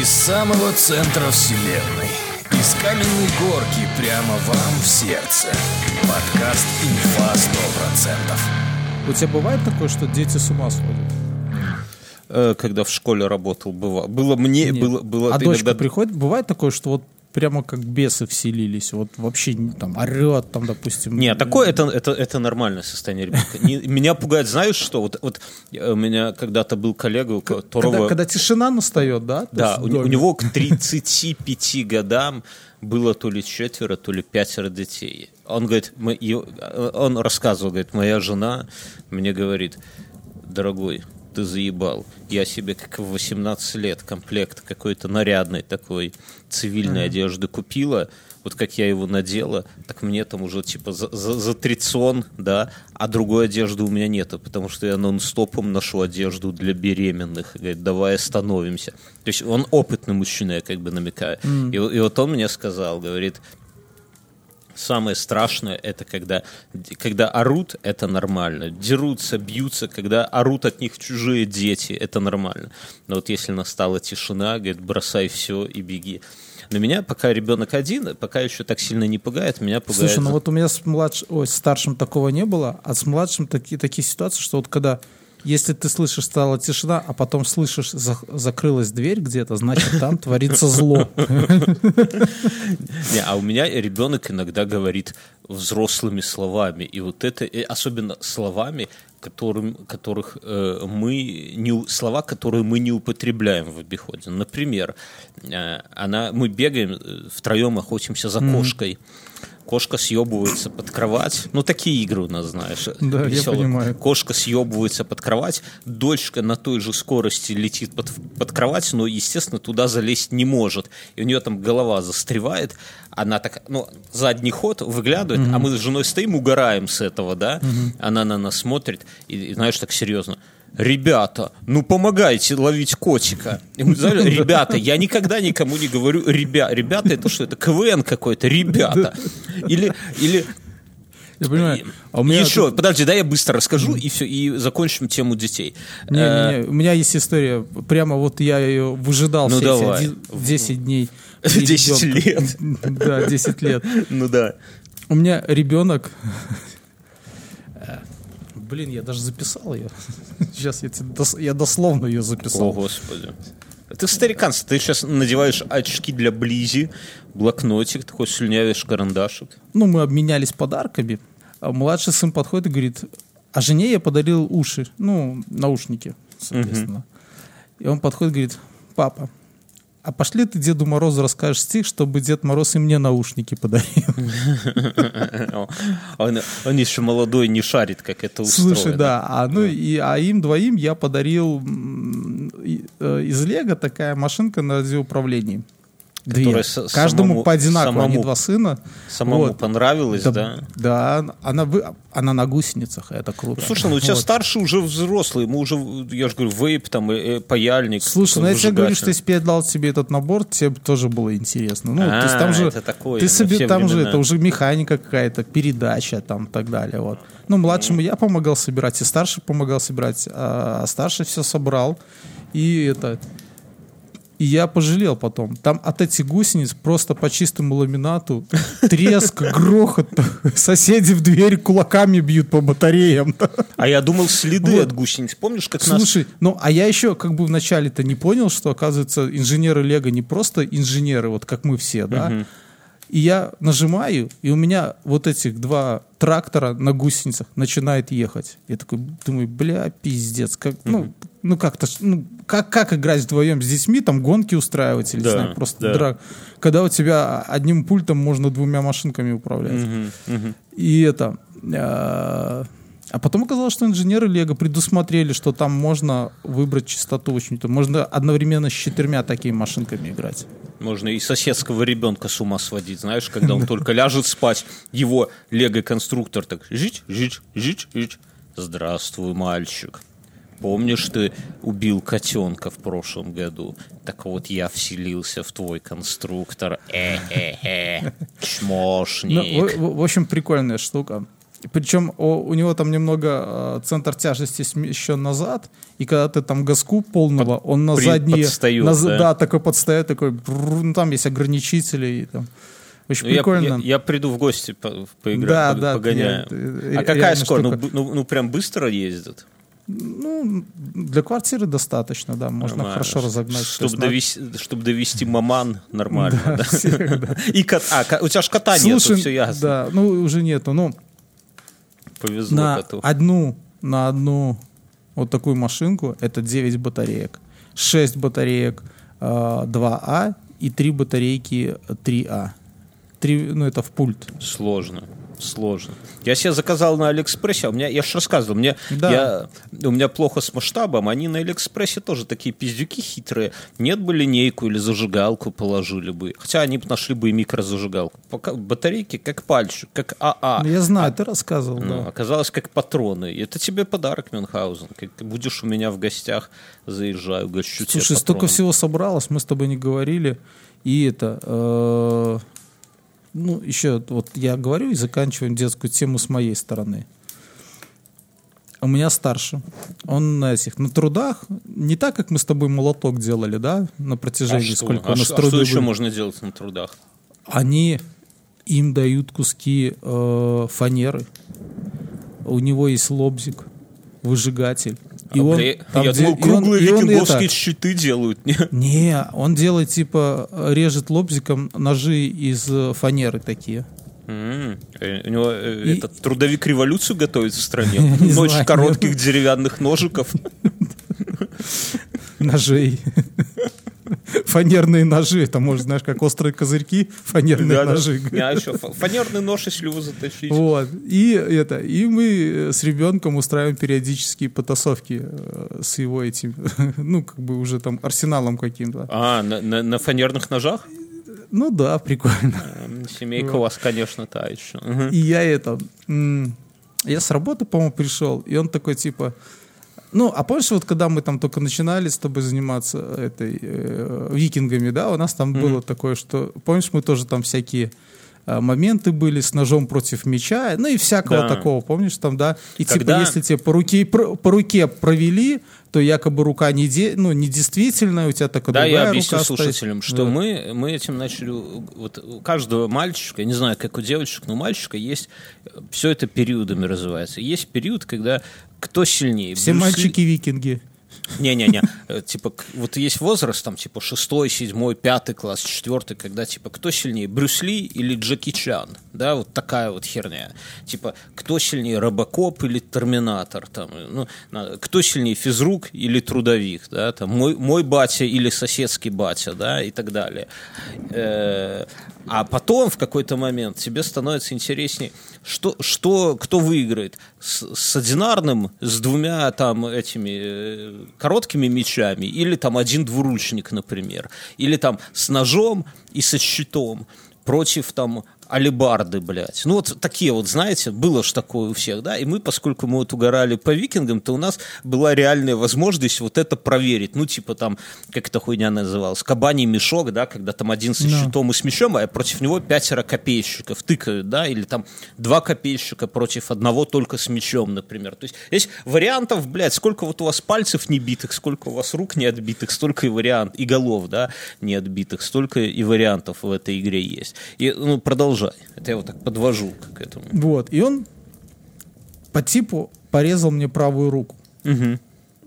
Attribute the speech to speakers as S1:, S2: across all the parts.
S1: Из самого центра вселенной. Из каменной горки прямо вам в сердце. Подкаст «Инфа 100%».
S2: У тебя бывает такое, что дети с ума сходят?
S3: Э, Когда в школе работал, было, было мне,
S2: Нет.
S3: было, было
S2: а дочка
S3: иногда-
S2: приходит, бывает такое, что вот прямо как бесы вселились, вот вообще не- там орет, там, допустим.
S3: Не, такое это, это, это нормальное состояние ребенка. Не- меня пугает, знаешь что? Вот, вот э, у меня когда-то был коллега, у которого...
S2: Когда, когда тишина настает, да?
S3: Да, у, у него к 35 годам было то ли четверо, то ли пятеро детей. Он говорит, мы- и- он рассказывал, говорит, моя жена мне говорит, дорогой, ты заебал. Я себе как в 18 лет комплект какой-то нарядной такой цивильной одежды купила. Вот как я его надела, так мне там уже типа за, за, за трицон, да, а другой одежды у меня нету, потому что я нон-стопом ношу одежду для беременных. Говорит, давай остановимся. То есть он опытный мужчина, я как бы намекаю. И, и вот он мне сказал, говорит, Самое страшное это когда, когда орут, это нормально. Дерутся, бьются, когда орут от них чужие дети, это нормально. Но вот если настала тишина, говорит, бросай все и беги. Но меня, пока ребенок один, пока еще так сильно не пугает, меня пугает...
S2: Слушай, ну вот у меня с младш... Ой, с старшим такого не было, а с младшим такие, такие ситуации, что вот когда если ты слышишь, стала тишина, а потом слышишь, за- закрылась дверь где-то, значит, там творится зло.
S3: Не, а у меня ребенок иногда говорит взрослыми словами. И вот это, и особенно словами, которым, которых э, мы не, слова, которые мы не употребляем в обиходе. Например, э, она, мы бегаем э, втроем, охотимся за кошкой. Кошка съебывается под кровать. Ну, такие игры у нас, знаешь.
S2: Да, я
S3: веселые.
S2: понимаю.
S3: Кошка съебывается под кровать, дочка на той же скорости летит под, под кровать, но, естественно, туда залезть не может. И у нее там голова застревает, она так, ну, задний ход выглядывает, а мы с женой стоим, угораем с этого, да? Она на нас смотрит и, и, знаешь, так серьезно. Ребята, ну помогайте ловить котика. И мы сказали, ребята, я никогда никому не говорю, ребя, ребята, это что, это КВН какой-то, ребята. Или, или
S2: Я понимаю. А у меня
S3: еще,
S2: тут-
S3: подожди, да, я быстро расскажу и все, и закончим тему детей.
S2: Не,
S3: Э,
S2: не, у меня есть история. Прямо вот я ее выжидал
S3: Ну,
S2: все
S3: давай.
S2: эти оди- 10 дней.
S3: 10
S2: ребенка.
S3: лет.
S2: Да, 10 лет.
S3: Ну да.
S2: У меня ребенок... Блин, я даже записал ее. Сейчас я, тебе дос- я дословно ее записал.
S3: О, господи. Ты стариканство, ты сейчас надеваешь очки для близи, блокнотик, такой слюнявишь карандашик.
S2: Ну, мы обменялись подарками. А младший сын подходит и говорит, а жене я подарил уши, ну, наушники, соответственно. И он подходит и говорит, папа, а пошли ты Деду Морозу расскажешь стих, чтобы Дед Мороз и мне наушники подарил.
S3: Он, еще молодой, не шарит, как это устроено.
S2: Слушай, да, а, ну, и, а им двоим я подарил э, из Лего такая машинка на радиоуправлении. Две. Каждому
S3: самому-
S2: по одинаково, они два сына.
S3: Самому
S2: Вот.
S3: понравилось, да?
S2: Да, да, она, вы, она на гусеницах, это круто.
S3: Слушай, ну у тебя
S2: Вот.
S3: старший уже взрослый, ему уже, я же говорю, вейп, там, э, э, паяльник.
S2: Слушай, ну я тебе говорю, что если бы я дал тебе этот набор, тебе бы тоже было интересно. Ну, то есть
S3: А,
S2: там же,
S3: это такое,
S2: ты себе, там же
S3: времена.
S2: это уже механика какая-то, передача там и так далее. Вот. Ну, младшему я помогал собирать, и старший помогал собирать, а старший все собрал. И это... И я пожалел потом. Там от этих гусениц просто по чистому ламинату треск, грохот. Соседи в дверь кулаками бьют по батареям.
S3: А я думал, следы
S2: Вот.
S3: от гусениц. Помнишь, как нас...
S2: Слушай, ну а я еще как бы вначале-то не понял, что оказывается инженеры Лего не просто инженеры, вот как мы все, да. И я нажимаю, и у меня вот этих два трактора на гусеницах начинает ехать. Я такой думаю, бля, пиздец, как, ну, ну как-то, ну, как, как играть вдвоем с детьми, там гонки устраивать или,
S3: Да,
S2: знаю, просто
S3: да.
S2: драк. Когда у тебя одним пультом можно двумя машинками управлять. И это... э, А потом оказалось, что инженеры Лего предусмотрели, что там можно выбрать частоту очень-то. Можно одновременно с четырьмя такими машинками играть.
S3: Можно и соседского ребенка с ума сводить, знаешь, когда он только ляжет спать, его лего-конструктор так жить, жить, жить, жить. Здравствуй, мальчик. Помнишь, ты убил котенка в прошлом году? Так вот, я вселился в твой конструктор. Э-э-э.
S2: Ну,
S3: Чмошник.
S2: в, в- в общем, прикольная штука. Причем о- у него там немного э, центр тяжести смещен назад, и когда ты там газку полного, он на
S3: при-
S2: задние...
S3: подстаёт,
S2: на
S3: да?
S2: да, такой подстает, такой... бррр, ну, там есть ограничители. И, там. Очень
S3: Ну, я,
S2: прикольно.
S3: я- я приду в гости по- поиграть,
S2: Да,
S3: по-
S2: да,
S3: погоняю.
S2: я-
S3: а какая скорость? Ну, ну, ну, прям быстро ездит?
S2: Ну, для квартиры достаточно, да, можно
S3: Нормально.
S2: хорошо разогнать.
S3: Чтобы довести, чтобы довести маман нормально. да? И кат- а, у тебя же кота нету, все ясно.
S2: да, ну уже нету. Ну,
S3: Повезло
S2: на
S3: коту.
S2: одну, на одну вот такую машинку это 9 батареек. 6 батареек э, 2А и 3 батарейки 3А. Три, ну, это в пульт.
S3: Сложно. Сложно. Я себе заказал на Алиэкспрессе, а у меня, я же рассказывал, мне,
S2: Да.
S3: я, у меня плохо с масштабом, они на Алиэкспрессе тоже такие пиздюки хитрые. Нет бы линейку или зажигалку положили бы. Хотя они бы нашли бы и микрозажигалку. Пока батарейки как пальчик, как АА.
S2: Ну, Я знаю, ты рассказывал,
S3: Ну,
S2: да.
S3: оказалось, как патроны. Это тебе подарок, Мюнхгаузен. Как будешь у меня в гостях, заезжаю, тебя
S2: Слушай, столько всего собралось, мы с тобой не говорили. И это... э, ну, еще вот я говорю и заканчиваю детскую тему с моей стороны. У меня старше. Он на этих, на трудах, не так, как мы с тобой молоток делали, да, на
S3: А
S2: протяжении
S3: что?
S2: сколько
S3: А
S2: у нас
S3: что- а
S2: труды
S3: что еще
S2: были.
S3: можно делать на трудах?
S2: Они им дают куски э, фанеры. У него есть лобзик, выжигатель. И
S3: А,
S2: он,
S3: бля,
S2: там
S3: я думал,
S2: и он-
S3: круглые
S2: и он
S3: викинговские
S2: это-
S3: щиты делают. не?
S2: Не, он делает типа режет лобзиком ножи из э, фанеры такие.
S3: Э, У него э,
S2: И-
S3: этот трудовик революцию готовит в стране.
S2: Не
S3: Ночь коротких деревянных ножиков.
S2: Ножей. Фанерные ножи. Это может, знаешь, как острые козырьки, фанерные
S3: Да, да.
S2: ножи.
S3: А еще фа- фанерный нож, если вы затащить.
S2: Вот. И это, и мы э, с ребенком устраиваем периодические потасовки э, с его этим, ну, как бы уже там арсеналом каким-то.
S3: А, на, на- на фанерных ножах?
S2: Ну да, прикольно.
S3: Семейка у вас, конечно, та еще.
S2: И я это... Я с работы, по-моему, пришел, и он такой, типа... Ну, а помнишь, вот когда мы там только начинали с тобой заниматься этой э, викингами, да, у нас там было такое, что, помнишь, мы тоже там всякие э, моменты были с ножом против меча, ну и всякого
S3: Да.
S2: такого, помнишь, там, да, и
S3: Когда-
S2: типа, если тебе по руке, про- по руке провели, то якобы рука не, де, ну, не действительная, у тебя такая
S3: Да,
S2: другая
S3: я объясню
S2: рука стоит.
S3: слушателям, что
S2: Вот.
S3: мы, мы этим начали... Вот у каждого мальчика, я не знаю, как у девочек, но у мальчика есть... Все это периодами развивается. Есть период, когда кто сильнее.
S2: Все
S3: Брюс
S2: мальчики-викинги.
S3: Не-не-не, э, типа, вот есть возраст, там, типа, шестой, седьмой, пятый класс, четвертый, когда, типа, кто сильнее, Брюс Ли или Джеки Чан, да, вот такая вот херня. Типа, кто сильнее, Робокоп или Терминатор, там, э, ну, кто сильнее, физрук или трудовик, да, там, мой, мой батя или соседский батя, да, и так далее. Э, А потом в какой-то момент тебе становится интереснее, что, что, кто выиграет. С, с одинарным, с двумя там этими э, короткими мечами, или там один двуручник, например, или там с ножом и со щитом. Против там алибарды, блядь. Ну вот такие вот, знаете, было ж такое у всех, да, и мы, поскольку мы вот угорали по викингам, то у нас была реальная возможность вот это проверить, ну типа там, как эта хуйня называлась, кабаний мешок, да, когда там один со щитом и с мечом, а против него пятеро копейщиков тыкают, да, или там два копейщика против одного только с мечом, например. То есть есть вариантов, блядь, сколько вот у вас пальцев не битых, сколько у вас рук не отбитых, столько и вариант, и голов, да, не отбитых, столько и вариантов в этой игре есть. И, ну, продолжай. Это я вот так подвожу к этому.
S2: Вот, и он по типу порезал мне правую руку.
S3: Мгм.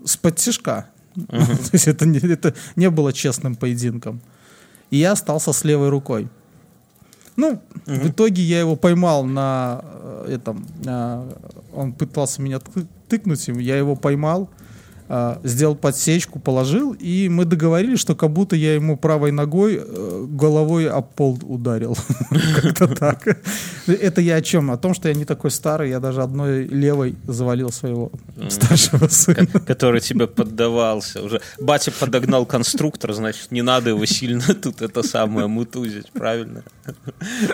S2: С подтяжка. То есть это не, это не было честным поединком. И я остался с левой рукой. Ну, в итоге я его поймал на э, этом. э, он пытался меня ты- тыкнуть, им, я его поймал, э, сделал подсечку, положил, и мы договорились, что как будто я ему правой ногой э, головой об пол ударил. Как-то так. Это я о чем? О том, что я не такой старый, я даже одной левой завалил своего старшего сына.
S3: Ко- который тебе поддавался. Уже батя подогнал конструктор, значит, не надо его сильно тут это самое мутузить, правильно?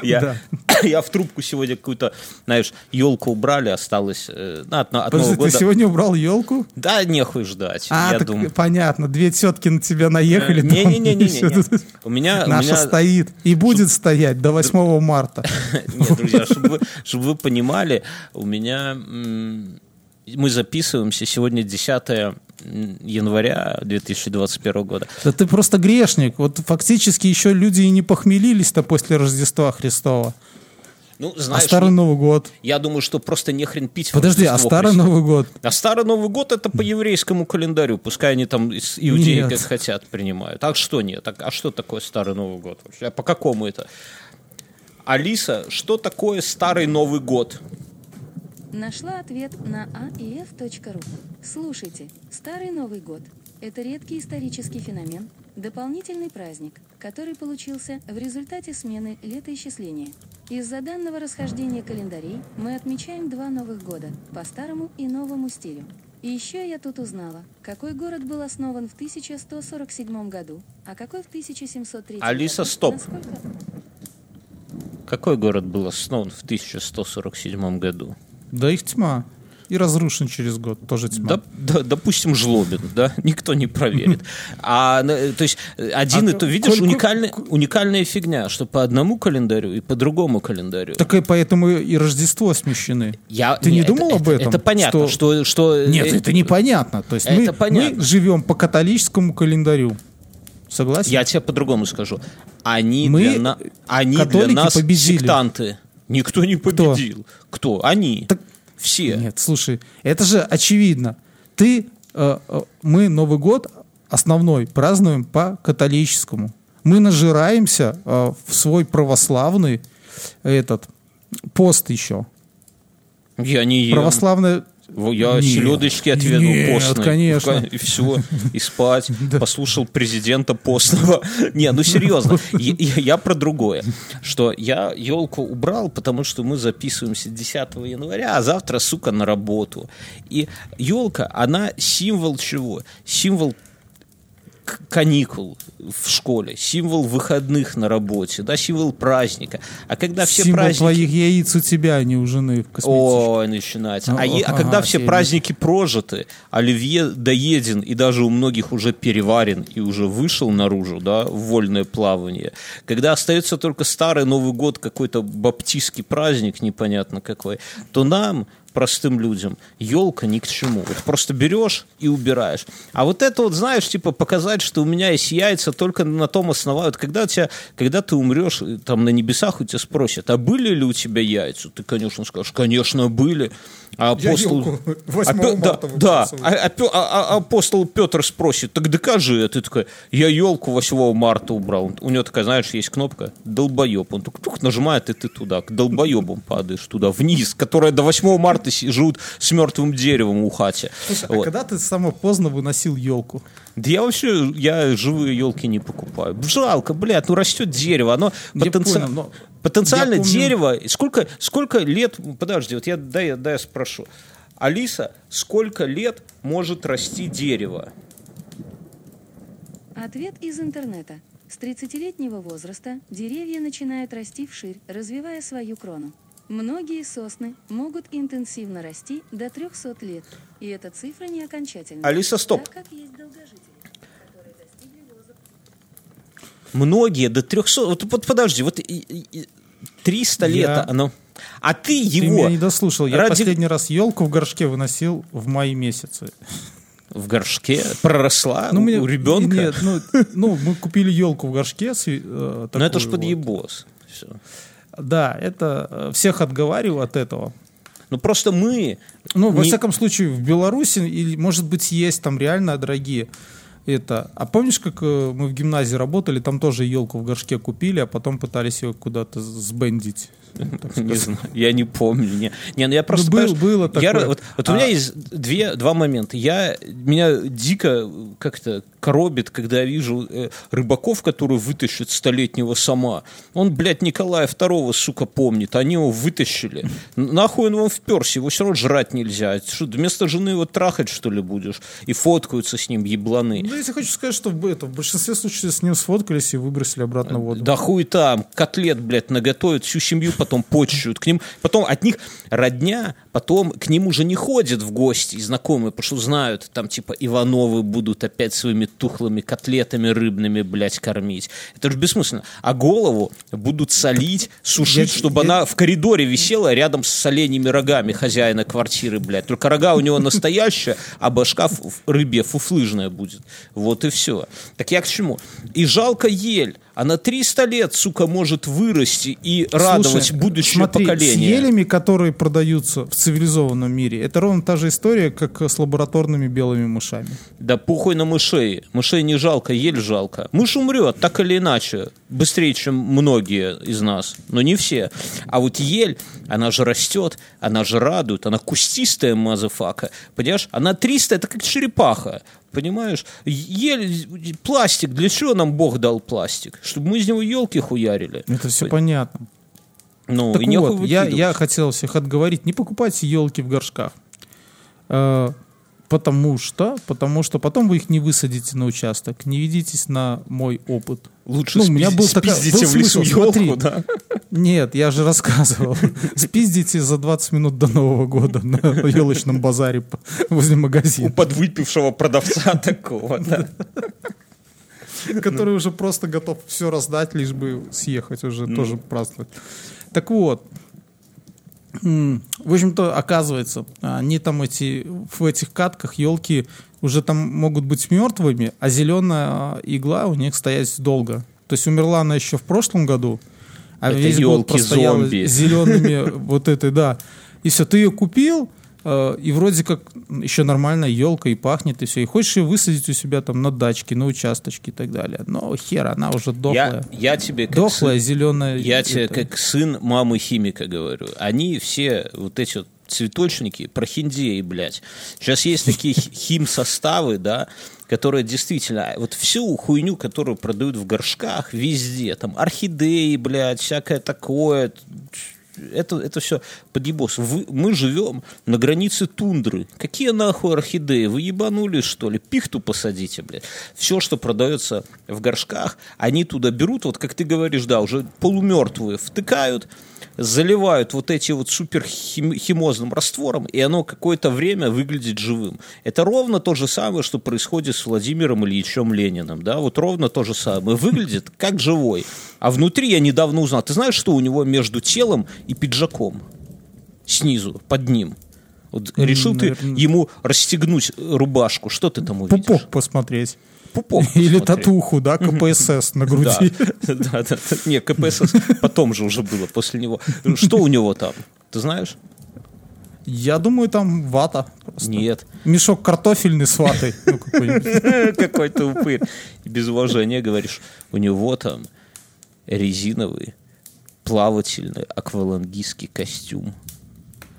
S3: Я, я в трубку сегодня какую-то, знаешь, елку убрали, осталось э, на, от- от Нового
S2: Подожди, ты
S3: года.
S2: сегодня убрал елку?
S3: Да, нехуй нахуй ждать.
S2: А,
S3: я
S2: так
S3: думаю.
S2: понятно, две тетки на тебя наехали. там,
S3: Не-не-не-не.
S2: и.
S3: У меня... у
S2: Наша
S3: меня-
S2: стоит и будет стоять до 8 марта.
S3: Нет, друзья, чтобы вы, понимали, у меня... Мы записываемся сегодня 10 м, января 2021 года.
S2: Да ты просто грешник. Вот фактически еще люди и не похмелились-то после Рождества Христова.
S3: Ну,
S2: А
S3: знаешь,
S2: Старый
S3: не-
S2: Новый год.
S3: я думаю, что просто не хрен пить.
S2: Подожди, а Старый
S3: Христово.
S2: Новый год?
S3: А Старый Новый год это по еврейскому календарю, пускай они там иудеи
S2: Нет.
S3: как хотят принимают. А что нет? А, а что такое Старый Новый год вообще? А по какому это? Алиса, что такое Старый Новый год?
S4: Нашла ответ на aef.ru. Слушайте, Старый Новый год – это редкий исторический феномен, дополнительный праздник, который получился в результате смены летоисчисления. Из-за данного расхождения календарей мы отмечаем два новых года по старому и новому стилю. И еще я тут узнала, какой город был основан в 1147 году, а какой в 1703
S3: Алиса,
S4: году.
S3: стоп.
S4: Насколько-
S3: Какой город был основан в 1147 году?
S2: Да их тьма. И разрушен через год. Тоже тьма.
S3: Да, да, допустим, Жлобин, да, никто не проверит. А, на- то есть, э, один
S2: А
S3: и то,
S2: коль-
S3: видишь,
S2: коль-
S3: уникальная, фигня, что по одному календарю и по другому календарю.
S2: Так и поэтому и Рождество смещены.
S3: Я,
S2: Ты не думал
S3: это-
S2: об этом?
S3: Это понятно, что... что,
S2: Нет,
S3: э,
S2: это непонятно. То есть мы,
S3: понятно.
S2: мы живем по католическому календарю. Согласен?
S3: Я тебе по-другому скажу. Они
S2: Мы,
S3: для, на- они для нас
S2: победили.
S3: сектанты. Никто не победил. Кто? Они.
S2: Так-
S3: Все.
S2: Нет, слушай, это же очевидно. Ты, э, э, мы Новый год основной празднуем по католическому. Мы нажираемся э, в свой православный этот пост еще.
S3: Я не ем.
S2: Православное
S3: Во, Я
S2: Нет.
S3: селедочки отведу
S2: Нет,
S3: постные.
S2: конечно.
S3: И все, и спать. Послушал президента постного. Не, ну серьезно, я, я- про другое. Что я елку убрал, потому что мы записываемся 10 января, а завтра, сука, на работу. И елка, она символ чего? Символ каникул в школе, символ выходных на работе, да, символ праздника. А когда все
S2: символ
S3: праздники...
S2: твоих яиц у тебя, а не у жены в.
S3: Ой, начинается. А,
S2: О,
S3: е- а когда все праздники прожиты, оливье доеден и даже у многих уже переварен и уже вышел наружу, да, в вольное плавание, когда остается только старый Новый год, какой-то баптистский праздник непонятно какой, то нам простым людям елка ни к чему. Вот просто берешь и убираешь. А вот это вот, знаешь, типа показать, что у меня есть яйца только на том основании. Когда, тебя, когда ты умрешь, там на небесах у тебя спросят, а были ли у тебя яйца? Ты, конечно, скажешь, конечно, были. А апостол... А
S2: 8
S3: Пё- да,
S2: марта
S3: да. А, а а- а апостол Петр спросит, так докажи. А ты такой, я елку 8 марта убрал. У него такая, знаешь, есть кнопка долбоеб. Он тух, нажимает, и ты туда, к долбоебам падаешь туда, вниз, которая до 8 марта живут с мертвым деревом у хати.
S2: Слушай, а
S3: Вот.
S2: когда ты самое поздно выносил елку?
S3: Да я вообще, я живые елки не покупаю. Жалко, блядь, ну растет дерево, оно
S2: Я
S3: потенци-
S2: понял, но
S3: потенциально
S2: помню-
S3: дерево. Сколько, сколько лет, подожди, вот я, дай, я- дай я спрошу. Алиса, сколько лет может расти дерево?
S4: Ответ из интернета. С 30-летнего возраста деревья начинают расти вширь, развивая свою крону. Многие сосны могут интенсивно расти до 300 лет, и эта цифра не окончательна.
S3: Алиса, стоп.
S4: Так как есть долгожители, которые достигли возраста.
S3: Многие до 300... Вот, вот подожди, вот и- и- и 300 лет
S2: Я-
S3: оно... А ты
S2: Ты
S3: его
S2: меня не дослушал. Я
S3: ради-
S2: последний раз елку в горшке выносил в мае месяце.
S3: в горшке проросла у,
S2: мне-
S3: у ребенка?
S2: Нет, ну, ну, мы купили елку в горшке. с- э,
S3: Ну это ж
S2: вот.
S3: подъебос. Всё.
S2: Да, это э, всех отговариваю от этого.
S3: Ну просто мы...
S2: Ну, во
S3: не-
S2: всяком случае, в Беларуси, или, может быть, есть там реально дорогие. Это. А помнишь, как э, мы в гимназии работали, там тоже елку в горшке купили, а потом пытались ее куда-то сбендить.
S3: Не знаю, я не помню. Не, не ну я просто...
S2: был-
S3: понимаешь,
S2: было такое.
S3: вот, вот у меня
S2: А-
S3: есть две, два момента. Я, меня дико как-то коробит, когда я вижу э, рыбаков, которые вытащат столетнего сама. Он, блядь, Николая II, сука, помнит. Они его вытащили. Нахуй он вам вперся? Его все равно жрать нельзя. Что, вместо жены его трахать, что ли, будешь? И фоткаются с ним ебланы.
S2: Ну, если хочу сказать, что это, в большинстве случаев с ним сфоткались и выбросили обратно в воду.
S3: Да хуй там, котлет, блядь, наготовят, всю семью потом почуют. К ним, потом от них родня, потом к ним уже не ходят в гости знакомые, потому что знают, там типа Ивановы будут опять своими тухлыми котлетами рыбными, блядь, кормить. Это же бессмысленно. А голову будут солить, сушить,
S2: Я-
S3: чтобы
S2: я-
S3: она в коридоре висела рядом с соленьими рогами хозяина квартиры, блядь. Только рога у него настоящая, а башка ф- рыбья фуфлыжная будет. Вот и все. Так я к чему? И жалко ель. Она 300 лет, сука, может вырасти и радовать
S2: Слушай,
S3: будущее
S2: смотри,
S3: поколение.
S2: с елями, которые продаются в цивилизованном мире, это ровно та же история, как с лабораторными белыми мышами.
S3: Да похуй на мышей. Мышей не жалко, ель жалко. Мышь умрет, так или иначе. Быстрее, чем многие из нас. Но не все. А вот ель, она же растет, она же радует, она кустистая motherfucka. Понимаешь? Она 300, это как черепаха. Понимаешь? Ель, пластик, для чего нам Бог дал пластик? Чтобы мы из него елки хуярили.
S2: Это все понятно.
S3: Ну,
S2: Так
S3: и
S2: вот, я, я хотел всех отговорить, не покупайте елки в горшках. Э, потому что, потому что потом вы их не высадите на участок. Не ведитесь на мой опыт.
S3: Лучше
S2: Ну, у меня
S3: спиз-
S2: был такая-
S3: спиздите
S2: был
S3: в лесу
S2: смысл, смотри.
S3: елку, да?
S2: Нет, я же рассказывал. Спиздите за 20 минут до Нового года на елочном базаре возле
S3: У
S2: магазина,
S3: подвыпившего продавца такого, да.
S2: который уже просто готов все раздать, лишь бы съехать уже
S3: Ну.
S2: тоже праздновать. Так вот, в общем-то, оказывается, они там эти, в этих катках елки уже там могут быть мертвыми, а зеленая игла у них стоять долго. То есть умерла она еще в прошлом году, а
S3: Это
S2: весь год простояла
S3: ёлки-зомби.
S2: зелеными вот этой, да. И все, ты ее купил, и вроде как еще нормальная елка и пахнет, и все. И хочешь ее высадить у себя там на дачке, на участочке и так далее. Но хер, она уже
S3: Я,
S2: дохлая.
S3: я тебе как
S2: Дохлая,
S3: сын-
S2: зеленая.
S3: Я тебе
S2: это.
S3: как сын мамы химика говорю. Они все вот эти вот цветочники, прохиндеи, блядь. Сейчас есть такие хи- хим-составы, да, которые действительно, вот всю хуйню, которую продают в горшках везде, там орхидеи, блядь, всякое такое, это, это все подъебос. Вы- мы живем на границе тундры. Какие нахуй орхидеи? Вы ебанулись, что ли? Пихту посадите, блядь. Все, что продается в горшках, они туда берут, вот как ты говоришь, да, уже полумертвые, втыкают, заливают вот эти вот супер хим- химозным раствором, и оно какое-то время выглядит живым. Это ровно то же самое, что происходит с Владимиром Ильичем Лениным, да, вот ровно то же самое. Выглядит как живой. А внутри я недавно узнал, ты знаешь, что у него между телом и пиджаком? Снизу, под ним. Вот решил ты
S2: наверное.
S3: ему расстегнуть рубашку, что ты там увидишь?
S2: Пупок посмотреть.
S3: Пупок
S2: Или татуху, да, КПСС на груди.
S3: да, да. Не, КПСС потом же уже было, после него. Что у него там? Ты знаешь?
S2: Я думаю, там вата. просто.
S3: Нет.
S2: Мешок картофельный с ватой. Ну.
S3: Какой-то упырь. Без уважения говоришь, у него там резиновый плавательный аквалангистский костюм.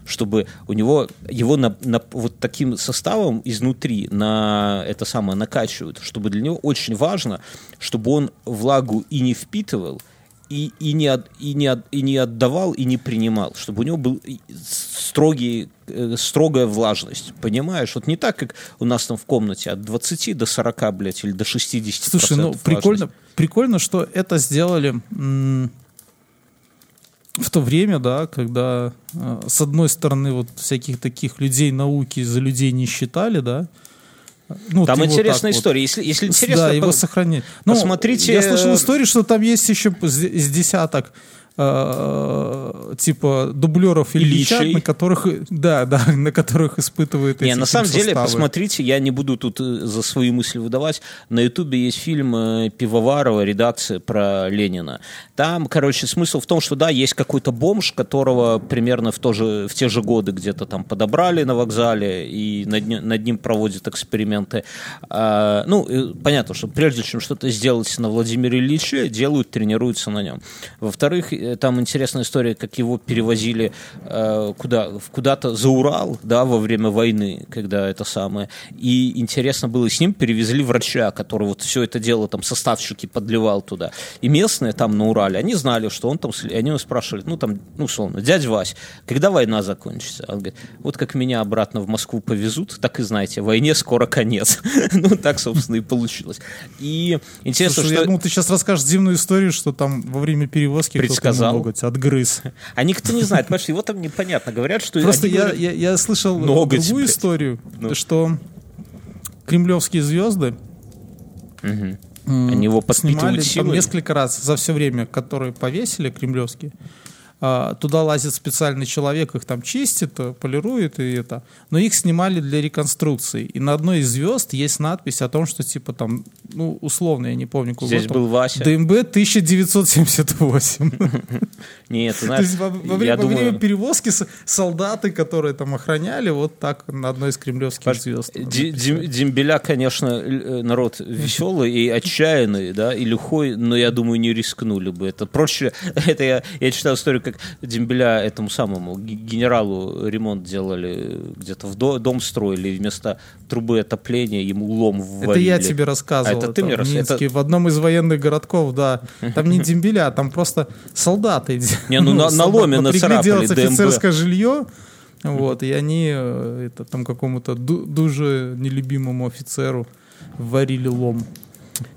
S3: Чтобы у него его на, на- вот таким составом изнутри на это самое накачивают, чтобы для него очень важно, чтобы он влагу и не впитывал, и, и, не, от- и, не, от- и не отдавал, и не принимал, чтобы у него был строгий, э, строгая влажность. Понимаешь? Вот не так, как у нас там в комнате от 20 до 40, блядь, или до 60
S2: Слушай, ну прикольно, прикольно, что это сделали м, в то время, да, когда э, с одной стороны вот всяких таких людей науки за людей не считали, да. Ну,
S3: Там
S2: вот
S3: интересная
S2: так вот.
S3: история. Если, если интересно,
S2: да, его
S3: по-
S2: сохранять. Ну,
S3: посмотрите,
S2: Я слышал
S3: э,
S2: историю, что там есть еще с десяток э, типа дублеров Ильича,
S3: Ильичей.
S2: на которых, да, да, на которых испытывают
S3: Не,
S2: эти
S3: на самом деле, посмотрите, я не буду тут э, за свои мысли выдавать. На Ютубе есть фильм э, Пивоварова, редакция про Ленина. Там, короче, смысл в том, что да, есть какой-то бомж, которого примерно в, то же, в те же годы где-то там подобрали на вокзале и над, ним- над ним проводят эксперименты. А, ну, понятно, что прежде чем что-то сделать на Владимире Ильиче, делают, тренируются на нем. Во-вторых, там интересная история, как его перевозили э, куда, куда-то за Урал, да, во время войны, когда это самое. И интересно было, с ним перевезли врача, который вот все это дело, там, составщики подливал туда. И местные там на Урале, они знали, что он там, они его спрашивали, ну, там, ну, условно, дядя Вась, когда война закончится? Он говорит, вот как меня обратно в Москву повезут, так и знаете, войне скоро конец. ну, так, собственно, и получилось. И интересно,
S2: Слушай,
S3: что...
S2: я думал, ты сейчас расскажешь дивную историю, что там во время перевозки кто-то Ему ноготь отгрыз.
S3: А никто не знает, понимаешь, его там непонятно. Говорят, что...
S2: Просто я,
S3: говорят-
S2: я, я слышал
S3: Ноготь,
S2: другую
S3: блядь.
S2: историю,
S3: Ну.
S2: что кремлевские звезды м,
S3: Они его
S2: снимали там
S3: силой?
S2: несколько раз за все время, которые повесили кремлевские. А, Туда лазит специальный человек, их там чистит, полирует и это. Но их снимали для реконструкции. И на одной из звезд есть надпись о том, что типа там, ну, условно, я не помню, какой
S3: Здесь
S2: год
S3: был Вася.
S2: ДМБ 1978.
S3: Нет, знаешь,
S2: во,
S3: я
S2: время, во
S3: думаю...
S2: время перевозки солдаты, которые там охраняли, вот так на одной из кремлевских звезд.
S3: Дембеля, конечно, э, народ веселый и отчаянный, да, и лихой, но я думаю, не рискнули бы. Это проще. Это я читал историю, как Дембеля этому самому генералу ремонт делали, где-то в до- дом строили, вместо трубы отопления ему лом
S2: Это
S3: ввалили.
S2: я тебе рассказывал.
S3: А это ты мне
S2: в
S3: рас- это-
S2: в одном из военных городков, да. Там не дембеля, там просто солдаты.
S3: Не, ну, на- на ломе нацарапали
S2: делать офицерское жилье. Вот, и они э, это, там какому-то ду- дуже нелюбимому офицеру варили лом.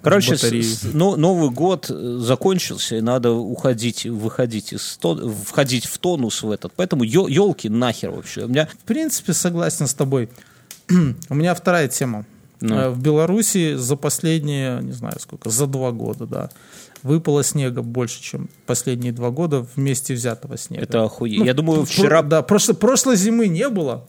S3: Короче, с- но- Новый год э, закончился, и надо уходить, выходить из тон- входить в тонус в этот. Поэтому елки нахер вообще. У меня
S2: В принципе, согласен с тобой. У меня вторая тема.
S3: Ну.
S2: Э, В Беларуси за последние, не знаю сколько, за два года, да, выпало снега больше, чем последние два года вместе взятого снега.
S3: это охуеть.
S2: Ну,
S3: Я думаю, вчера
S2: Да, прошло- прошлой зимы не было.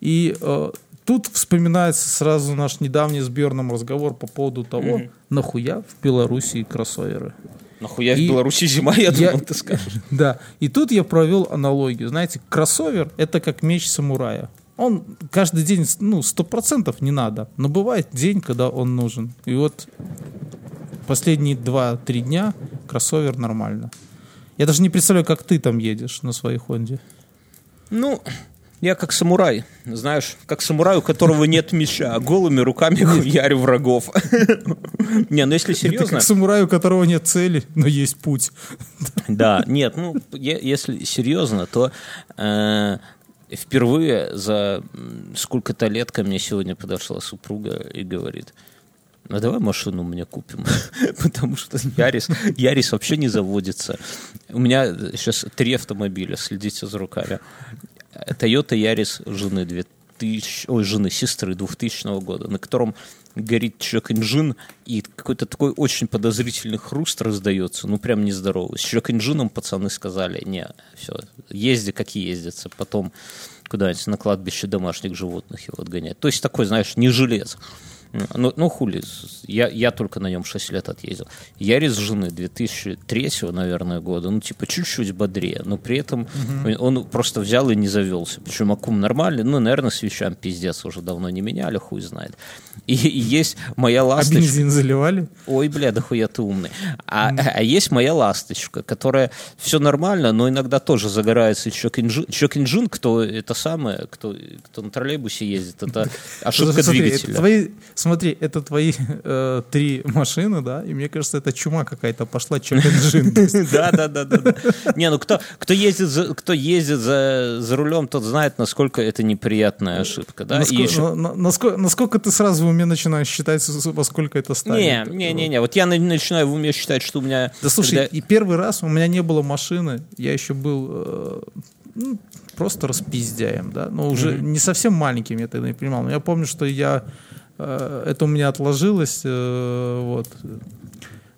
S2: И э, тут вспоминается сразу наш недавний с Берном разговор по поводу того, нахуя в Беларуси кроссоверы.
S3: Нахуя
S2: И
S3: в Беларуси зима, я,
S2: я-
S3: думал, ты скажешь.
S2: Да, и тут я провел аналогию. Знаете, кроссовер — это как меч самурая. Он каждый день, ну, сто процентов не надо, но бывает день, когда он нужен. И вот последние два-три дня кроссовер нормально. Я даже не представляю, как ты там едешь на своей Хонде.
S3: Ну, я как самурай, знаешь, как самурай, у которого нет меча, а голыми руками хуярю врагов. Не, ну если серьезно,
S2: как самурай, у которого нет цели, но есть путь.
S3: Да, нет, ну, если серьезно, то э, впервые за сколько-то лет ко мне сегодня подошла супруга и говорит, ну давай машину мне купим, потому что Ярис, Ярис вообще не заводится. У меня сейчас три автомобиля, следите за руками. Toyota Ярис жены 2000, ой, жены, сестры 2000 года, на котором горит чек-инжин, и какой-то такой очень подозрительный хруст раздается, ну прям нездоровый. С чек-инжином пацаны сказали, не, все, езди как ездится, потом куда-нибудь на кладбище домашних животных его отгонять. То есть такой, знаешь, не жилец. Ну, ну хули, я, я только на нем 6 лет отъездил. Ярис жены 2003, наверное, года, ну, типа, чуть-чуть бодрее, но при этом он просто взял и не завелся. Причем аккум нормальный, ну, наверное, с вещами пиздец уже давно не меняли, хуй знает. И, и есть моя
S2: А
S3: ласточка.
S2: бензин заливали?
S3: Ой, бля, да хуя ты умный. А, а есть моя ласточка, которая все нормально, но иногда тоже загорается. Чек-инжин, кто это самое, кто, кто на троллейбусе ездит, это ошибка
S2: Смотри, это
S3: двигателя.
S2: твои, смотри, это твои э, три машины, да, и мне кажется, это чума какая-то пошла, чек-инжин.
S3: Да, да, да, да. Не, ну кто, кто ездит, за, кто ездит за, за рулем, тот знает, насколько это неприятная ошибка, да. И
S2: Насколько,
S3: еще-
S2: на- на- насколько, насколько ты сразу уме начинаешь считать, во сколько это
S3: Не,
S2: станет?
S3: не, не, не. Вот я на- начинаю в уме считать, что у меня.
S2: Да слушай,
S3: когда-
S2: и первый раз у меня не было машины, я еще был э, ну, просто распиздяем, да, но уже не совсем маленьким, я тогда не понимал, но я помню, что я, э, это у меня отложилось, э, вот,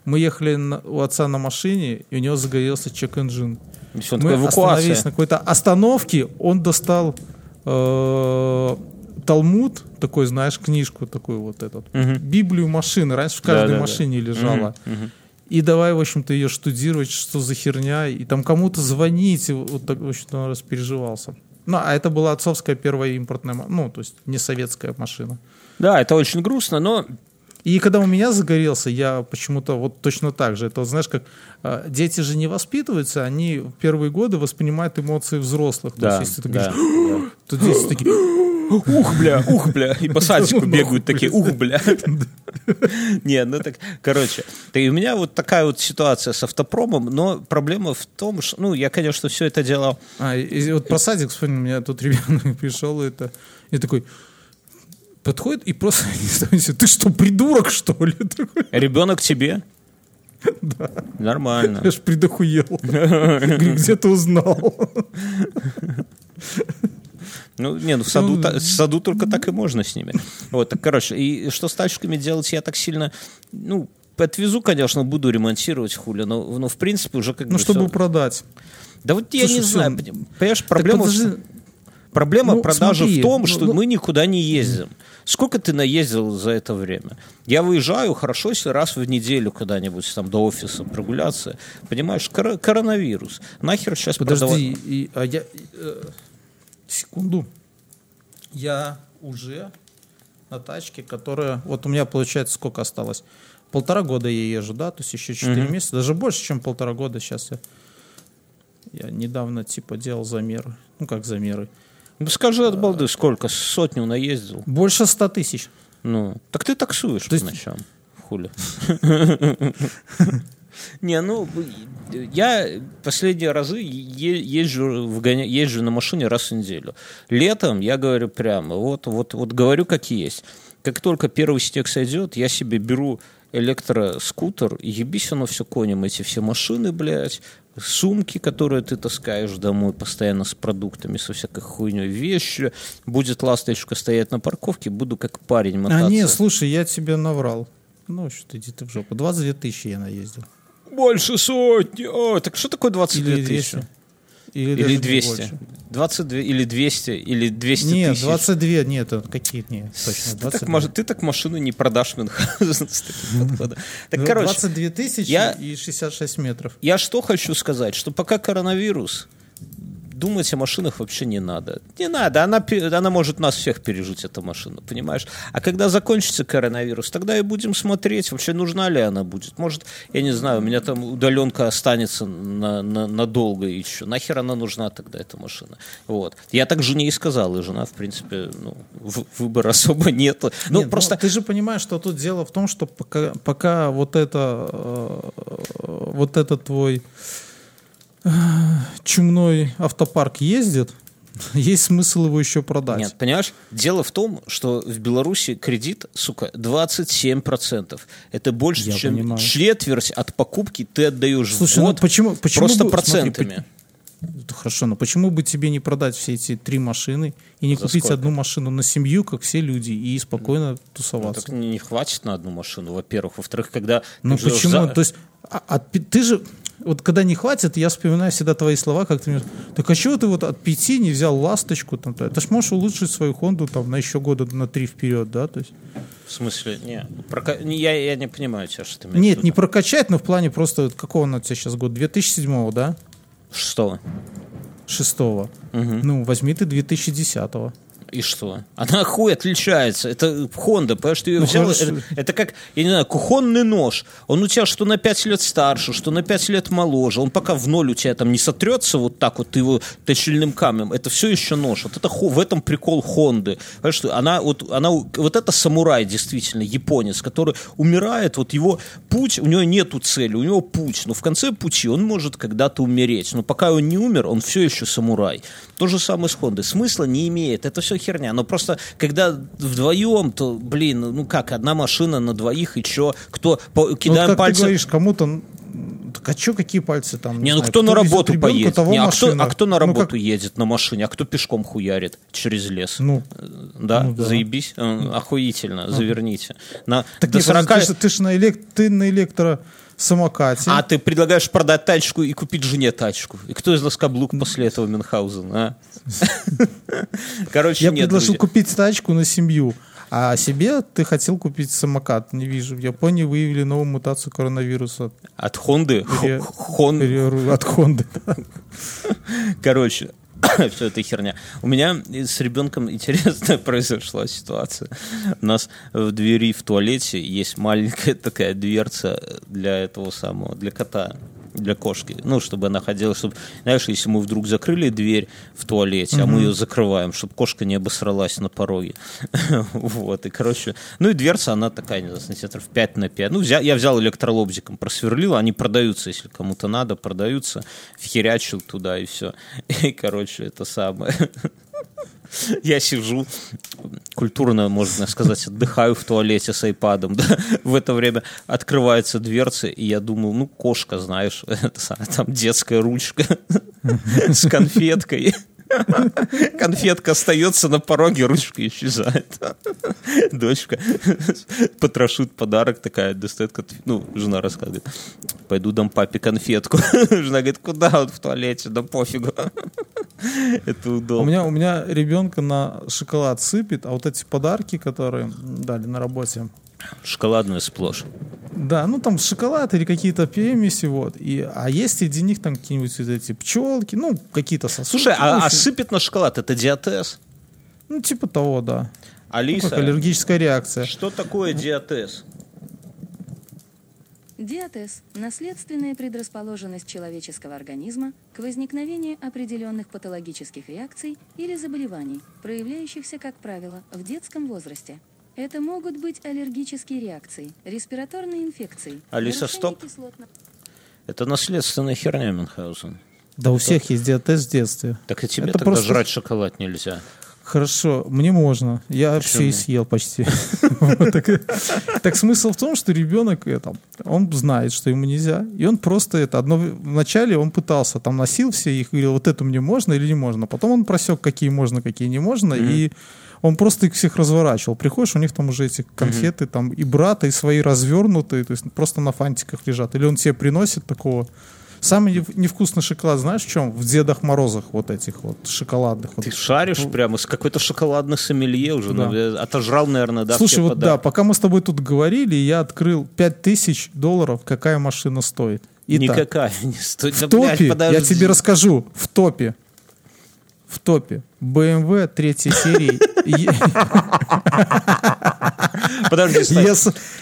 S2: мы ехали на- у отца на машине, и у него загорелся чек-инжин. Мы остановились на какой-то остановке, он достал э, Талмуд, такой, знаешь, книжку такую вот этот, Библию машины, раньше в каждой
S3: Да-да-да.
S2: машине лежала. И давай, в общем-то, ее штудировать, что за херня, и там кому-то звонить, и вот так, в общем-то, он распереживался. Ну, а это была отцовская первая импортная, ну, то есть не советская машина.
S3: Да, это очень грустно, но
S2: И когда у меня загорелся, я почему-то вот точно так же. Это, вот, знаешь, как э, дети же не воспитываются, они в первые годы воспринимают эмоции взрослых. То
S3: Да,
S2: есть, если ты
S3: да,
S2: говоришь, то дети такие,
S3: Ух, бля, ух, бля. И по садику бегают такие, ух, бля. Не, ну так, короче. Да и у меня вот такая вот ситуация с автопромом, но проблема в том, что, ну, я, конечно, все это делал
S2: А, и, вот про садик вспомнил, у меня тут ребенок пришел, это, и такой, подходит и просто, не себе, ты что, придурок, что ли?
S3: Ребенок тебе? Нормально.
S2: я ж придохуел. Говорю, где ты узнал?
S3: Ну, не, ну в саду, та- в саду только так и можно с ними. Вот, так, короче, и что с тачками делать, я так сильно, ну, отвезу, конечно, буду ремонтировать хули, но, но в принципе уже как
S2: Ну,
S3: бы
S2: чтобы
S3: всё.
S2: продать.
S3: Да вот я
S2: Слушай,
S3: не
S2: всё.
S3: знаю, поним- понимаешь, проблема, в-
S2: подожди.
S3: проблема
S2: Ну,
S3: продажи
S2: смотри,
S3: в том,
S2: ну,
S3: что
S2: ну-
S3: мы никуда не ездим. Сколько ты наездил за это время? Я выезжаю, хорошо, если раз в неделю куда-нибудь там до офиса прогуляться. Понимаешь, коро- коронавирус. Нахер сейчас
S2: Подожди, и, а я... э, секунду. Я уже на тачке, которая... Вот у меня, получается, сколько осталось? Полтора года я езжу, да? То есть еще четыре
S3: Мгм.
S2: месяца. Даже больше, чем полтора года сейчас я... Я недавно, типа, делал замеры. Ну, как замеры.
S3: Ну, скажи от балды, сколько? Сотню наездил?
S2: Больше ста тысяч.
S3: Ну, так ты таксуешь
S2: То
S3: по
S2: есть-
S3: ночам. Хули. Не, ну, я последние разы езжу, вгоня- езжу на машине раз в неделю. Летом я говорю прямо, вот, вот, вот говорю как есть. Как только первый снег сойдет, я себе беру электроскутер, и ебись оно все конем, эти все машины, блядь, сумки, которые ты таскаешь домой постоянно с продуктами, со всякой хуйней, вещи. Будет ласточка стоять на парковке, буду как парень мотаться.
S2: А, не, слушай, я тебе наврал. Ну, что иди ты в жопу. 22 тысячи я наездил.
S3: Больше сотни. О, так что такое 22
S2: Или
S3: тысячи?
S2: 200. Или,
S3: Или
S2: даже
S3: 200.
S2: больше.
S3: 22 или 200, или 200
S2: Нет,
S3: тысяч.
S2: 22, нет, это какие нет, точно,
S3: Ты
S2: 22.
S3: так, маш- ты так машину не продашь Мюнхгаузен с таким подходом. Так, короче,
S2: 22 тысячи
S3: я-
S2: и 66 метров.
S3: я что хочу сказать, что пока коронавирус, думать о машинах вообще не надо. Не надо, она, она может нас всех пережить, эта машина, понимаешь? А когда закончится коронавирус, тогда и будем смотреть, вообще нужна ли она будет. Может, я не знаю, у меня там удаленка останется на, на- надолго еще. Нахер она нужна тогда, эта машина? Вот. Я так жене и сказал, и жена, в принципе, ну, выбора особо нету. Ну,
S2: Нет,
S3: просто...
S2: ты же понимаешь, что тут дело в том, что пока, пока вот это, э, вот этот твой чумной автопарк ездит, есть смысл его еще продать.
S3: Нет, понимаешь, дело в том, что в Беларуси кредит, сука, 27%. Это больше,
S2: Я
S3: чем
S2: понимаю.
S3: четверть от покупки ты отдаешь
S2: Слушай,
S3: в
S2: ну
S3: год
S2: почему, почему
S3: просто
S2: бы- смотри,
S3: процентами.
S2: Это Хорошо, но почему бы тебе не продать все эти три машины и не
S3: За
S2: купить
S3: сколько?
S2: одну машину на семью, как все люди, и спокойно
S3: Ну,
S2: тусоваться?
S3: так не хватит на одну машину, во-первых. Во-вторых, когда...
S2: Ну почему?
S3: за-
S2: То есть, а- пи- ты же, вот когда не хватит, я вспоминаю всегда твои слова, как ты мне, так а чего ты вот от пяти не взял ласточку? Там, то? Ты ж можешь улучшить свою Хонду там на еще года на три вперед, да? То есть,
S3: В смысле, не, прока- я, я не понимаю тебя, что ты имеешь
S2: нет, не прокачать, но в плане просто, какого она у тебя сейчас год? 2007, да?
S3: Что?
S2: Шестого. Ну, возьми ты 2010.
S3: И что? Она хуй отличается. Это Honda, понимаешь, ты ее
S2: Ну,
S3: взял.
S2: хорошо.
S3: Это, это как, я не знаю, кухонный нож. Он у тебя что на 5 лет старше, что на 5 лет моложе. Он пока в ноль у тебя там не сотрется вот так вот, его точильным камнем. Это все еще нож. Вот это в этом прикол Хонды. Понимаешь, что она вот, она, вот это самурай действительно, японец, который умирает, вот его путь, у него нету цели, у него путь. Но в конце пути он может когда-то умереть. Но пока он не умер, он все еще самурай. То же самое с Хондой. Смысла не имеет. Это все херня. Но просто когда вдвоем, то, блин, ну как, одна машина на двоих, и что? Кто? По-
S2: Ну, вот
S3: кидаем
S2: как ты
S3: пальцы.
S2: говоришь, кому-то... Так а что, какие пальцы там?
S3: Не, ну
S2: знаю,
S3: кто, на
S2: везет
S3: работу
S2: ребенка,
S3: поедет?
S2: того
S3: Не, а, кто, а кто на
S2: Ну,
S3: работу
S2: как-
S3: едет на машине? А кто пешком хуярит через лес?
S2: Ну,
S3: да?
S2: ну да.
S3: заебись? Э, Охуительно, заверните. На,
S2: так
S3: до
S2: не,
S3: 40...
S2: ты, же, ты ж на, элек... ты на электросамокате.
S3: А ты предлагаешь продать тачку и купить жене тачку. И кто из нас каблук после этого Мюнхгаузен, а? Короче,
S2: Я предложил купить тачку на семью, а себе ты хотел купить самокат. Не вижу. В Японии выявили новую мутацию коронавируса
S3: От Хонды?
S2: Пере-
S3: Хон...
S2: От Хонды.
S3: Короче, все это херня. У меня с ребенком интересная произошла ситуация. У нас в двери в туалете есть маленькая такая дверца для этого самого, для кота для кошки. Ну, чтобы она ходила, чтобы, знаешь, если мы вдруг закрыли дверь в туалете, mm-hmm. а мы ее закрываем, чтобы кошка не обосралась на пороге. вот, и, короче, ну и дверца, она такая, не знаю, сантиметров 5 на 5. Ну, взял, я взял электролобзиком, просверлил, они продаются, если кому-то надо, продаются, вхерячил туда и все. И, короче, это самое. Я сижу, культурно, можно сказать, отдыхаю в туалете с айпадом. Да? В это время открывается дверца, и я думал, ну, кошка, знаешь, там детская ручка с конфеткой. Конфетка остается на пороге, ручка исчезает. Дочка потрошит подарок, такая достает конфетку. Ну, жена рассказывает, пойду дам папе конфетку. Жена говорит, куда он в туалете? Да пофигу. Это удобно.
S2: У меня, у меня ребенка на шоколад сыпет, а вот эти подарки, которые дали на работе,
S3: Шоколадную сплошь.
S2: Да, ну там шоколад или какие-то пемеси, вот. И, а есть среди них там какие-нибудь вот эти пчелки, ну, какие-то сосуды.
S3: Слушай, а, а сыпет на шоколад, это диатез?
S2: Ну, типа того, да.
S3: Алиса,
S2: ну, как аллергическая реакция.
S3: Что такое диатез?
S4: Диатез – наследственная предрасположенность человеческого организма к возникновению определенных патологических реакций или заболеваний, проявляющихся, как правило, в детском возрасте – это могут быть аллергические реакции, респираторные инфекции.
S3: Алиса, стоп. Кислотно... Это наследственная херня, Мюнхгаузен.
S2: Да у всех есть диатез в детстве.
S3: Так и тебе Это тогда просто... жрать шоколад нельзя.
S2: Хорошо, мне можно. Я Почему? все и съел почти. Так смысл в том, что ребенок это, он знает, что ему нельзя, и он просто это одно вначале он пытался там носил все их говорил, вот это мне можно или не можно. Потом он просек, какие можно, какие не можно, и он просто их всех разворачивал. Приходишь, у них там уже эти конфеты, там и брата, и свои развернутые, то есть просто на фантиках лежат. Или он тебе приносит такого Самый невкусный шоколад, знаешь, в чем? В Дедах Морозах вот этих вот шоколадных.
S3: Ты шаришь ну, прямо с какой-то шоколадной сомелье уже. Да. Ну, отожрал, наверное, да,
S2: Слушай, вот да, пока мы с тобой тут говорили, я открыл 5000 долларов, какая машина стоит.
S3: Итак, Никакая не стоит.
S2: В топе, блядь, я тебе расскажу, в топе в топе. BMW третьей серии.
S3: Подожди,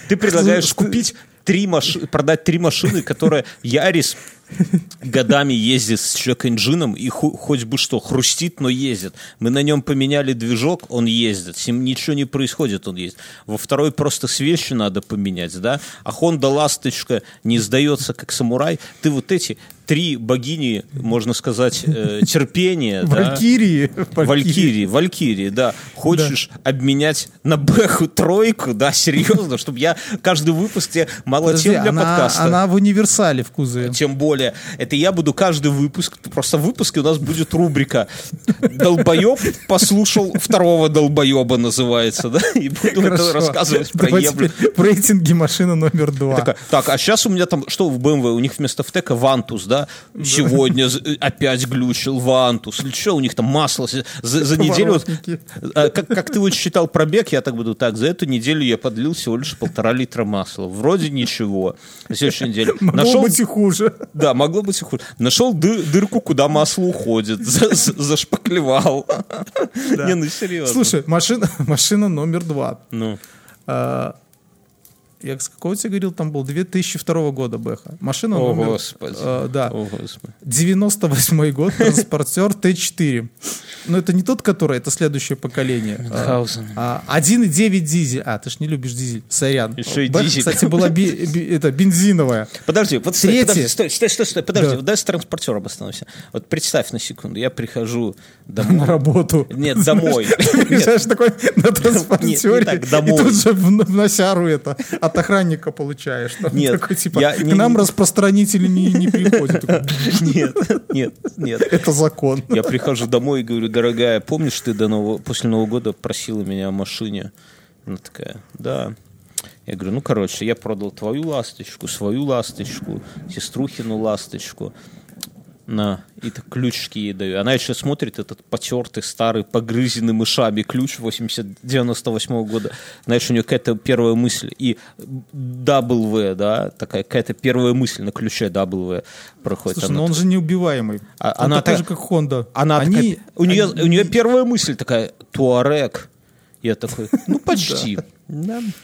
S3: ты предлагаешь купить три машины, продать три машины, которые Ярис годами ездит с чек-инжином и хоть бы что, хрустит, но ездит. Мы на нем поменяли движок, он ездит. С ним ничего не происходит, он ездит. Во второй просто свечи надо поменять, да? А Honda Ласточка не сдается как самурай. Ты вот эти три богини, можно сказать, э, терпения.
S2: Валькирии.
S3: Да? Валькирии. Валькирии, да. Хочешь да. обменять на Бэху тройку, да, серьезно, чтобы я каждый выпуск тебе мало тем для
S2: она,
S3: подкаста.
S2: Она в универсале в кузове.
S3: Тем более. Это я буду каждый выпуск, просто в выпуске у нас будет рубрика «Долбоеб послушал второго долбоеба» называется, да? И буду это рассказывать про еблю.
S2: В рейтинге машина номер два.
S3: Так, а сейчас у меня там, что в BMW? У них вместо втека Вантус, да? Сегодня опять глючил Вантус. Или что у них там масло за, неделю? А, как, ты вот считал пробег, я так буду, так, за эту неделю я подлил всего лишь полтора литра масла. Вроде ничего. На следующей неделе.
S2: Могло нашел, быть и хуже.
S3: Да, могло быть и хуже. Нашел ды, дырку, куда масло уходит. За, за, зашпаклевал. Да. Не, ну серьезно.
S2: Слушай, машина, машина номер два.
S3: Ну.
S2: А, я с какого тебе говорил, там был 2002 года Бэха. Машина
S3: О,
S2: номер...
S3: Господи.
S2: Э, да.
S3: О, Господи.
S2: 98 год, транспортер Т4. Но это не тот, который, это следующее поколение. А, 1,9 дизель. А, ты ж не любишь дизель. Сорян.
S3: Еще и дизель.
S2: кстати, была би, би, это, бензиновая.
S3: Подожди, вот стой, подожди, стой, стой, стой, стой, подожди, да. вот дай с транспортером остановимся. Вот представь на секунду, я прихожу домой.
S2: На работу.
S3: Нет, домой.
S2: Приезжаешь такой на транспортере, и тут же в носяру это от охранника получаешь. Там
S3: нет,
S2: такой, типа, я, к не, нам не, распространители не, не приходят.
S3: Нет, нет, нет.
S2: Это закон.
S3: Я прихожу домой и говорю, дорогая, помнишь, ты до нового, после Нового года просила меня о машине? Она такая, да. Я говорю, ну, короче, я продал твою ласточку, свою ласточку, сеструхину ласточку. На, и так ключики ей даю. Она еще смотрит этот потертый, старый, погрызенный мышами ключ 80-98 года. Знаешь, у нее какая-то первая мысль. И W, да, такая какая-то первая мысль на ключе W проходит.
S2: Слушай,
S3: Она
S2: но он же неубиваемый.
S3: А-
S2: он
S3: она
S2: такой
S3: так-
S2: же, как Honda.
S3: Она
S2: Они-
S3: такая, у нее,
S2: они-
S3: у нее первая мысль такая, Туарек. Я такой, ну почти.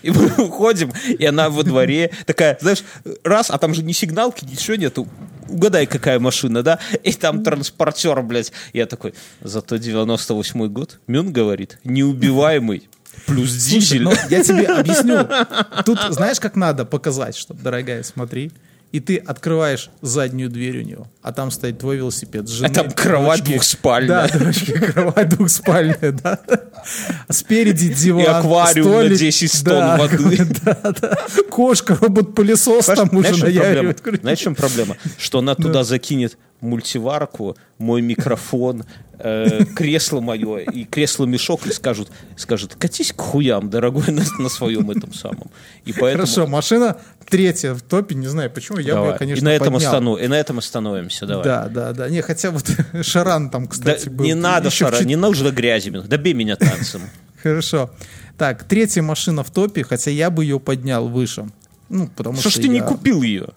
S3: И мы уходим, и она во дворе такая, знаешь, раз, а там же ни сигналки, ничего нету. Угадай, какая машина, да? И там транспортер, блядь. Я такой, зато 98-й год. Мюн говорит, неубиваемый. Плюс
S2: Слушай,
S3: дизель.
S2: ну, я тебе объясню. Тут знаешь, как надо показать, что, дорогая, смотри. И ты открываешь заднюю дверь у него, а там стоит твой велосипед с женой,
S3: А там кровать
S2: дочки.
S3: двухспальная.
S2: Да, дочки, кровать двухспальная, да. Спереди диван,
S3: И аквариум на
S2: столик.
S3: 10 тонн
S2: Да,
S3: воды.
S2: Да, да. Кошка, робот-пылесос там уже наяривает.
S3: Знаешь, в чем проблема? Что она туда закинет мультиварку, мой микрофон, э, кресло мое и кресло-мешок и скажут, скажет, катись к хуям, дорогой, на, на своем этом самом. И поэтому...
S2: Хорошо, машина третья в топе, не знаю почему, я бы
S3: Давай.
S2: конечно,
S3: и, на этом
S2: поднял.
S3: останов- и на этом остановимся, давай.
S2: Да, да, да. Не, хотя вот Шаран там,
S3: Да
S2: кстати, был.
S3: не надо,
S2: Еще в
S3: Шара,
S2: чет-
S3: не нужно грязи. Добей меня танцем.
S2: Хорошо. Так, третья машина в топе, хотя я бы ее поднял выше. Ну, потому
S3: Что
S2: что
S3: ж ты не
S2: я-
S3: купил ее?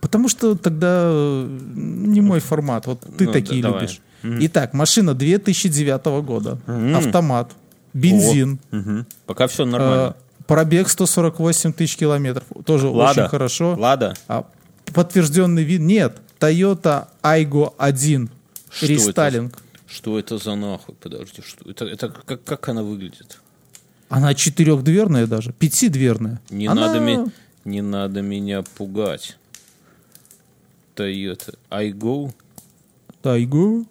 S2: Потому что тогда э, не мой формат. Вот ты
S3: Ну,
S2: такие
S3: да, давай.
S2: Итак, машина 2009 года. Автомат. Бензин.
S3: Мгм. Пока все нормально.
S2: э, пробег 148 тысяч километров. Тоже
S3: Лада.
S2: очень хорошо.
S3: Лада.
S2: А, подтвержденный вид. Нет. Toyota Aygo 1.
S3: Что
S2: Рестайлинг.
S3: Что это за нахуй? Подожди, что это? Это как, как она выглядит?
S2: Она четырехдверная даже. Пятидверная.
S3: Не,
S2: Она-
S3: надо, ми- не надо меня пугать. Toyota. iGo?
S2: Тайгу?
S3: Toyota.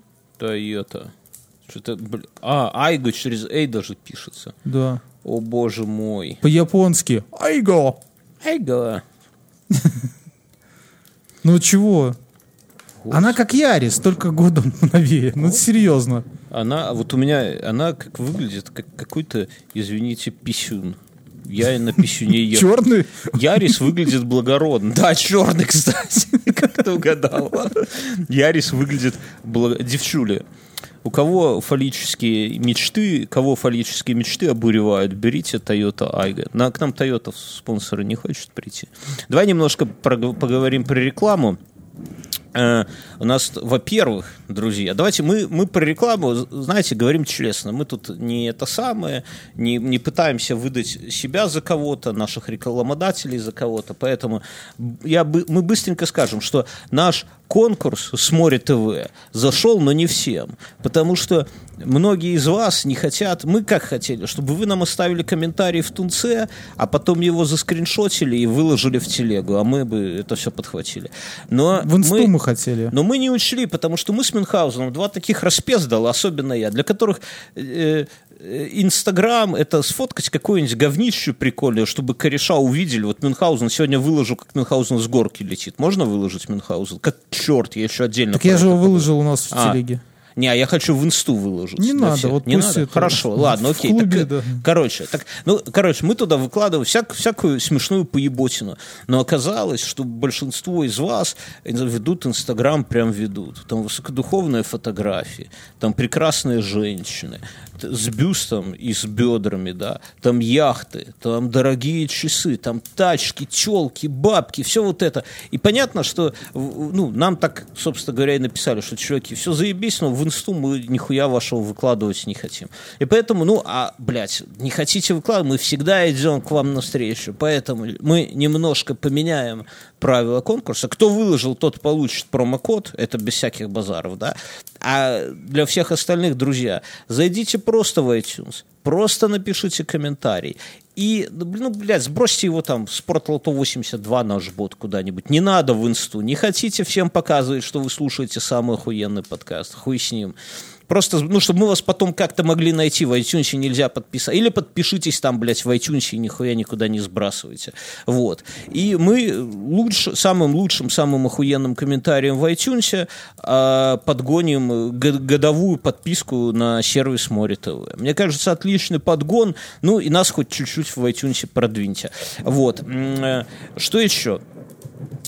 S3: Что-то, бля- А, iGo через A даже пишется.
S2: Да.
S3: О боже мой.
S2: По-японски. Айго.
S3: iGo.
S2: Ну чего? Она как Ярис, только годом новее. Ну серьезно.
S3: Она, вот у меня, она как выглядит, как какой-то, извините, писюн. Я и на писюне ехал.
S2: Черный.
S3: Ярис выглядит благородно. Да, черный, кстати. Как ты угадал? Ярис выглядит благо... девчули. У кого фаллические мечты, кого фаллические мечты обуревают, берите Toyota Aygo. На, к нам Toyota спонсоры не хочет прийти. Давай немножко поговорим про рекламу. Э, у нас, во-первых, друзья, давайте мы, мы про рекламу, знаете, говорим честно. Мы тут не это самое, не, не пытаемся выдать себя за кого-то, наших рекламодателей за кого-то. Поэтому я, мы быстренько скажем, что наш конкурс с Море ТВ зашел, но не всем. Потому что многие из вас не хотят, мы как хотели, чтобы вы нам оставили комментарий в Тунце, а потом его заскриншотили и выложили в телегу, а мы бы это все подхватили. Но
S2: В инсту мы хотели.
S3: но мы не учли, потому что мы с Мюнхгаузеном два таких распездала, особенно я, для которых э, Инстаграм это сфоткать какое-нибудь говнище прикольное, чтобы кореша увидели. Вот Мюнхгаузен сегодня выложу, как Мюнхгаузен с горки летит. Можно выложить Мюнхгаузен? Как черт, я еще отдельно.
S2: Так я же его выложил у нас в
S3: А.
S2: телеге.
S3: не, а я хочу в инсту выложить.
S2: Не надо,
S3: всех.
S2: вот
S3: не
S2: пусть
S3: надо.
S2: это
S3: Хорошо, ладно, окей.
S2: клубе,
S3: Так,
S2: да.
S3: Короче, так, ну, короче, мы туда выкладываем всяк- всякую смешную поеботину. Но оказалось, что большинство из вас ведут Инстаграм, прям ведут. Там высокодуховные фотографии, там прекрасные женщины с бюстом и с бедрами, да, там яхты, там дорогие часы, там тачки, челки, бабки, все вот это. И понятно, что ну, нам так, собственно говоря, и написали, что, чуваки, все заебись, но в инсту мы нихуя вашего выкладывать не хотим. И поэтому, ну, а, блядь, не хотите выкладывать, мы всегда идем к вам навстречу. Поэтому мы немножко поменяем правила конкурса. Кто выложил, тот получит промокод, это без всяких базаров, да. А для всех остальных, друзья, зайдите просто в iTunes, просто напишите комментарий. И, ну, блядь, сбросьте его там в Спортлото 82 наш бот куда-нибудь. Не надо в инсту. Не хотите всем показывать, что вы слушаете самый охуенный подкаст. Хуй с ним. Просто, ну, чтобы мы вас потом как-то могли найти в iTunes, нельзя подписать. Или подпишитесь там, блядь, в iTunes и нихуя никуда не сбрасывайте. Вот. И мы лучше, самым лучшим, самым охуенным комментарием в iTunes а, подгоним годовую подписку на сервис Море ТВ. Мне кажется, отличный подгон. Ну, и нас хоть чуть-чуть в iTunes продвиньте. Вот. Э, Что еще?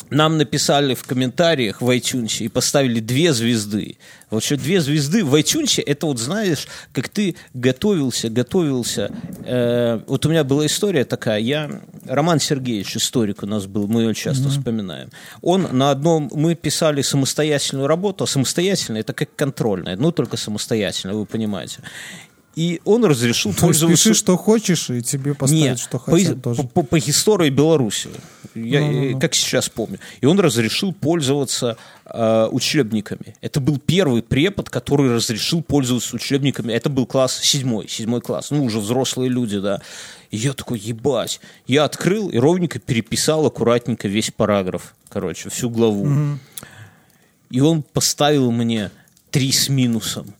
S3: Нам написали в комментариях в iTunes и поставили две звезды. Вот что две звезды в iTunes, это вот знаешь, как ты готовился, готовился. Э, вот у меня была история такая, я, Роман Сергеевич, историк у нас был, мы его часто вспоминаем. Он на одном, мы писали самостоятельную работу, а самостоятельно это как контрольная, ну только самостоятельно, вы понимаете. И он разрешил
S2: То
S3: пользоваться...
S2: пиши, что хочешь, и тебе поставят,
S3: Нет,
S2: что
S3: по,
S2: хотят тоже.
S3: по- по- по истории Беларуси. Я,
S2: Ну-ну-ну.
S3: э, как сейчас помню. И он разрешил пользоваться э, учебниками. Это был первый препод, который разрешил пользоваться учебниками. Это был класс седьмой, седьмой класс. Ну, уже взрослые люди, да. И я такой, ебать. Я открыл и ровненько переписал аккуратненько весь параграф. Короче, всю главу. И он поставил мне три с минусом.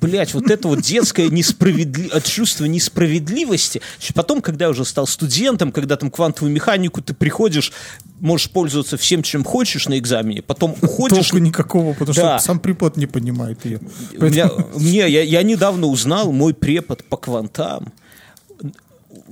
S3: Блять, вот это вот детское несправедли... чувство несправедливости. Потом, когда я уже стал студентом, когда там квантовую механику, ты приходишь, можешь пользоваться всем, чем хочешь на экзамене, потом уходишь...
S2: Толку никакого, потому
S3: Да.
S2: что сам препод не понимает ее.
S3: У меня- мне, я, я недавно узнал, мой препод по квантам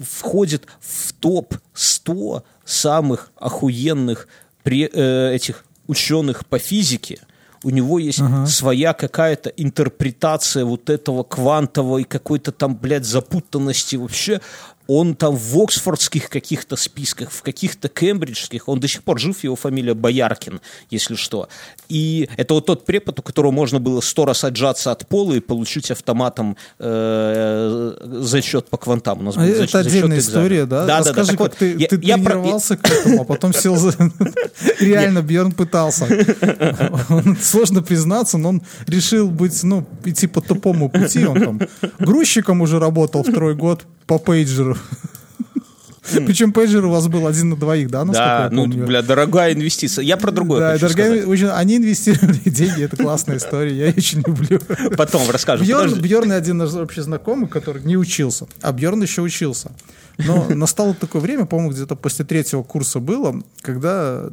S3: входит в топ-100 самых охуенных пре- э, этих ученых по физике. У него есть своя какая-то интерпретация вот этого квантовой какой-то там, блядь, запутанности вообще. Он там в оксфордских каких-то списках, в каких-то кембриджских, он до сих пор жив, его фамилия Бояркин, если что. И это вот тот препод, у которого можно было сто раз отжаться от пола и получить автоматом э, зачет по квантам. У нас
S2: А
S3: был
S2: Это
S3: зач- зачет
S2: отдельная
S3: экзамен.
S2: история, да?
S3: Да, да, да.
S2: Расскажи,
S3: Так
S2: как
S3: вот,
S2: ты,
S3: я-
S2: ты
S3: я про-
S2: тренировался к этому, а потом сел за... Реально, Бьерн пытался. Сложно признаться, но он решил быть, ну, идти по тупому пути. Он там грузчиком уже работал второй год по пейджеру. Причем пейджер у вас был один на двоих, да,
S3: Да, ну, бля, дорогая инвестиция. Я про другое
S2: Да,
S3: хочу
S2: дорогая,
S3: сказать.
S2: они инвестировали деньги, это классная история, я очень люблю.
S3: Потом расскажем.
S2: Бьерн. Бьерн один наш общий знакомый, который не учился, а Бьерн еще учился. Но настало такое время, по-моему, где-то после третьего курса было, когда,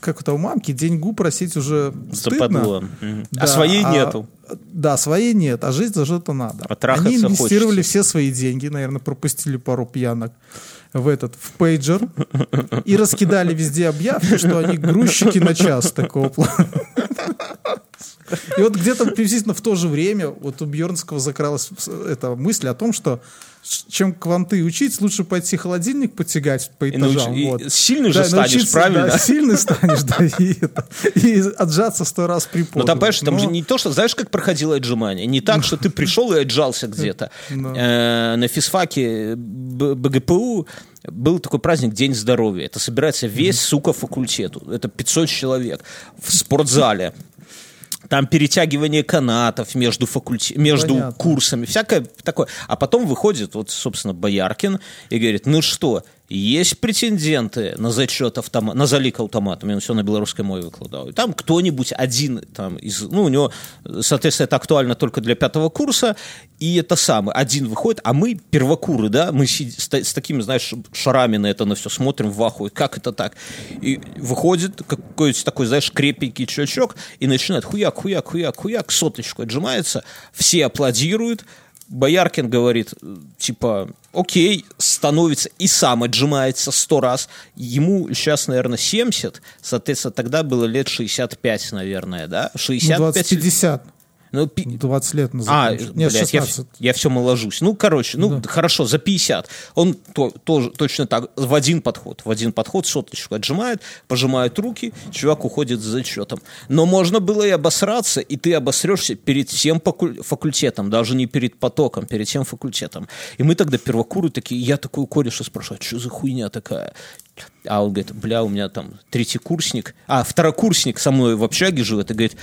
S2: как это у мамки, деньгу просить уже стыдно.
S3: Мгм.
S2: Да,
S3: а своей нету.
S2: Да, своей нет, а жить за что-то надо.
S3: А
S2: Они инвестировали
S3: хочется.
S2: все свои деньги, наверное, пропустили пару пьянок в этот, в пейджер и раскидали везде объявки, что они грузчики на час такого плана. И вот где-то приблизительно в то же время вот у Бьернского закралась эта мысль о том, что чем кванты учить, лучше пойти холодильник потягать по
S3: И
S2: этажам.
S3: и
S2: вот.
S3: сильный же
S2: Да,
S3: станешь,
S2: научиться,
S3: правильно?
S2: Да, сильный станешь, да, и, это, и отжаться сто раз при
S3: Ну, там, понимаешь, там же не то, что... Знаешь, как проходило отжимание? Не так, что ты пришел и отжался где-то. Э, На физфаке БГПУ был такой праздник День здоровья. Это собирается весь, сука, факультету. Это 500 человек в спортзале. Там перетягивание канатов между, факульте... между
S2: Понятно.
S3: курсами, всякое такое. А потом выходит, вот, собственно, Бояркин и говорит, ну что, есть претенденты на зачет автомат, на залик автоматом, он все на белорусской мове выкладывал. И там кто-нибудь один там из, ну, у него, соответственно, это актуально только для пятого курса, и это самый, один выходит, а мы первокуры, да, мы с, с такими, знаешь, шарами на это на все смотрим в ахуе, как это так? И выходит какой-то такой, знаешь, крепенький чувачок и начинает хуяк, хуяк, хуяк, хуяк, соточку отжимается, все аплодируют, Бояркин говорит, типа, окей, становится и сам отжимается сто раз. Ему сейчас, наверное, 70, соответственно, тогда было лет 65, наверное, да?
S2: Ну,
S3: 65.
S2: 20-50.
S3: Ну, пи-
S2: 20 лет назад.
S3: а,
S2: Нет,
S3: блядь, я,
S2: 16.
S3: я все моложусь. Ну, короче, ну, хорошо, за 50. Он то- тоже точно так, в один подход, в один подход соточку отжимает, пожимает руки, чувак уходит с зачетом. Но можно было и обосраться, и ты обосрешься перед всем факультетом, даже не перед потоком, перед всем факультетом. И мы тогда первокуры такие, я такой кореша спрашиваю, а что за хуйня такая? А он говорит, бля, у меня там третий курсник, а, второкурсник со мной в общаге живет, и говорит,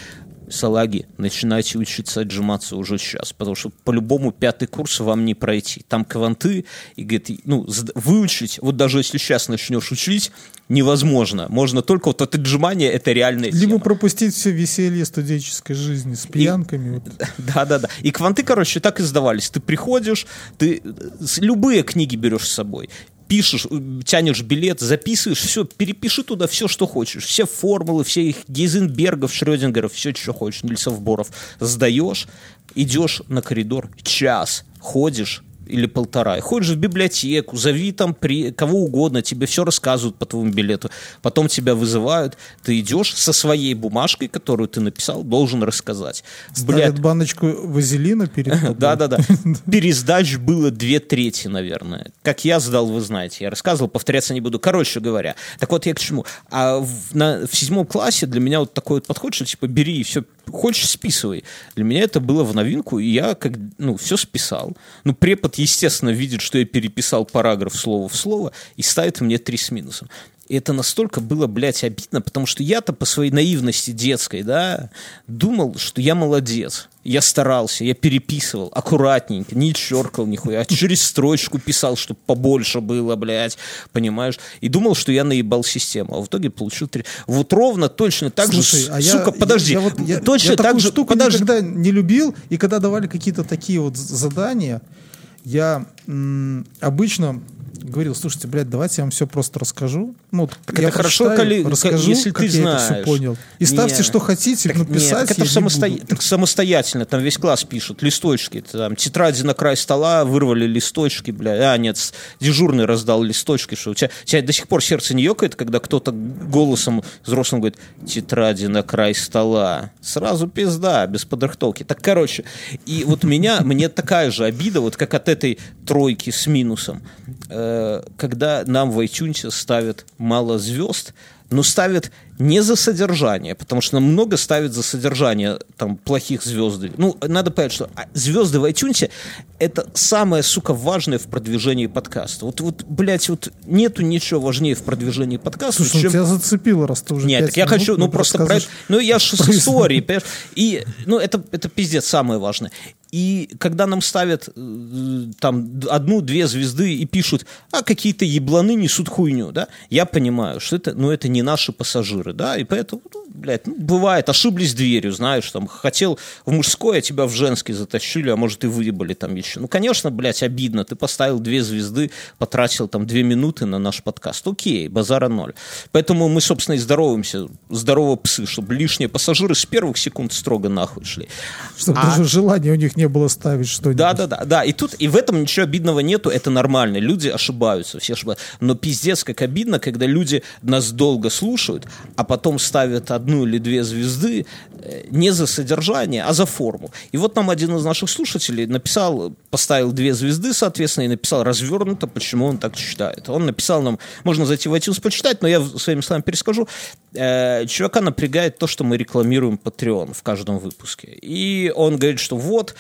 S3: салаги, начинайте учиться отжиматься уже сейчас, потому что по-любому пятый курс вам не пройти. Там кванты, и говорит, ну, выучить, вот даже если сейчас начнешь учить, невозможно. Можно только вот от отжимания, это реальная
S2: Либо
S3: тема.
S2: пропустить все веселье студенческой жизни с пьянками. вот.
S3: Да-да-да. И кванты, короче, так и сдавались. Ты приходишь, ты э, любые книги берешь с собой, пишешь, э, тянешь билет, записываешь, все, перепиши туда все, что хочешь. Все формулы, все их Гейзенбергов, Шрёдингеров, все, что хочешь, Нильсов Боров. Сдаешь, идешь на коридор, час ходишь, или полтора, и ходишь в библиотеку, зови там при, кого угодно, тебе все рассказывают по твоему билету, потом тебя вызывают, ты идешь со своей бумажкой, которую ты написал, должен рассказать.
S2: Ставят баночку вазелина перед
S3: Да-да-да. Пересдач было две трети, наверное. Как я сдал, вы знаете. Я рассказывал, повторяться не буду. Короче говоря. Так вот, я к чему? А в, на, в седьмом классе для меня вот такой вот подход, что типа бери и все, хочешь списывай. Для меня это было в новинку, и я как, ну, все списал. Ну, препод, естественно, видит, что я переписал параграф слово в слово и ставит мне три с минусом. И это настолько было, блядь, обидно, потому что я-то по своей наивности детской, да, думал, что я молодец. Я старался, я переписывал аккуратненько, не черкал нихуя, а через строчку писал, чтобы побольше было, блядь, понимаешь? И думал, что я наебал систему, а в итоге получил три. Вот ровно точно так
S2: Слушай,
S3: же,
S2: а
S3: сука,
S2: я,
S3: подожди,
S2: я, я, вот, я,
S3: точно
S2: я
S3: так же,
S2: штуку
S3: подожди,
S2: никогда не любил, и когда давали какие-то такие вот задания, я м, обычно говорил, слушайте, блядь, давайте я вам все просто расскажу. Ну,
S3: Так
S2: я
S3: это хорошо, коли-
S2: расскажу,
S3: если
S2: как
S3: ты
S2: я это все
S3: знаешь.
S2: понял. И ставьте,
S3: Не.
S2: что хотите,
S3: Так
S2: но
S3: нет, так это
S2: я
S3: ж
S2: не
S3: самосто-
S2: буду.
S3: так самостоятельно, там весь класс пишут, листочки, там, тетради на край стола, вырвали листочки, бля, а, нет, дежурный раздал листочки, что у тебя, у тебя до сих пор сердце не ёкает, когда кто-то голосом взрослым говорит, тетради на край стола, сразу пизда, без подрыхтовки. Так, короче, и вот меня, мне такая же обида, вот как от этой тройки с минусом, э, когда нам в iTunes ставят мало звезд, но ставят не за содержание, потому что нам много ставят за содержание там плохих звезд. Ну, надо понять, что а, звезды в iTunes это самое, сука, важное в продвижении подкаста. Вот, вот, блядь, вот нету ничего важнее в продвижении подкаста,
S2: Слушай, ну,
S3: чем
S2: тебя зацепило, раз ты уже
S3: нет, так я
S2: минут
S3: хочу, ну просто про это- ну я же с историей, понимаешь? И, ну это, это пиздец самое важное. И когда нам ставят э, там одну-две звезды и пишут, а какие-то ебланы несут хуйню, да, я понимаю, что это, ну это не наши пассажиры, да, и поэтому, ну, блядь, ну бывает, ошиблись дверью, знаешь, там, хотел в мужской, а тебя в женский затащили, а может и выебали там еще. Ну, конечно, блядь, обидно, ты поставил две звезды, потратил там две минуты на наш подкаст, окей, базара ноль. Поэтому мы, собственно, и здороваемся, здорово псы, чтобы лишние пассажиры с первых секунд строго нахуй шли.
S2: Чтобы
S3: А-
S2: даже желания у них не было ставить что-нибудь.
S3: Да, да, да, да. И тут, и в этом ничего обидного нету, это нормально. Люди ошибаются, все ошибаются. Но пиздец, как обидно, когда люди нас долго слушают, а потом ставят одну или две звезды э, не за содержание, а за форму. И вот нам один из наших слушателей написал, поставил две звезды, соответственно, и написал развернуто, почему он так считает. Он написал нам, можно зайти в iTunes почитать, но я своими словами перескажу. Э, чувака напрягает то, что мы рекламируем Patreon в каждом выпуске. И он говорит, что вот,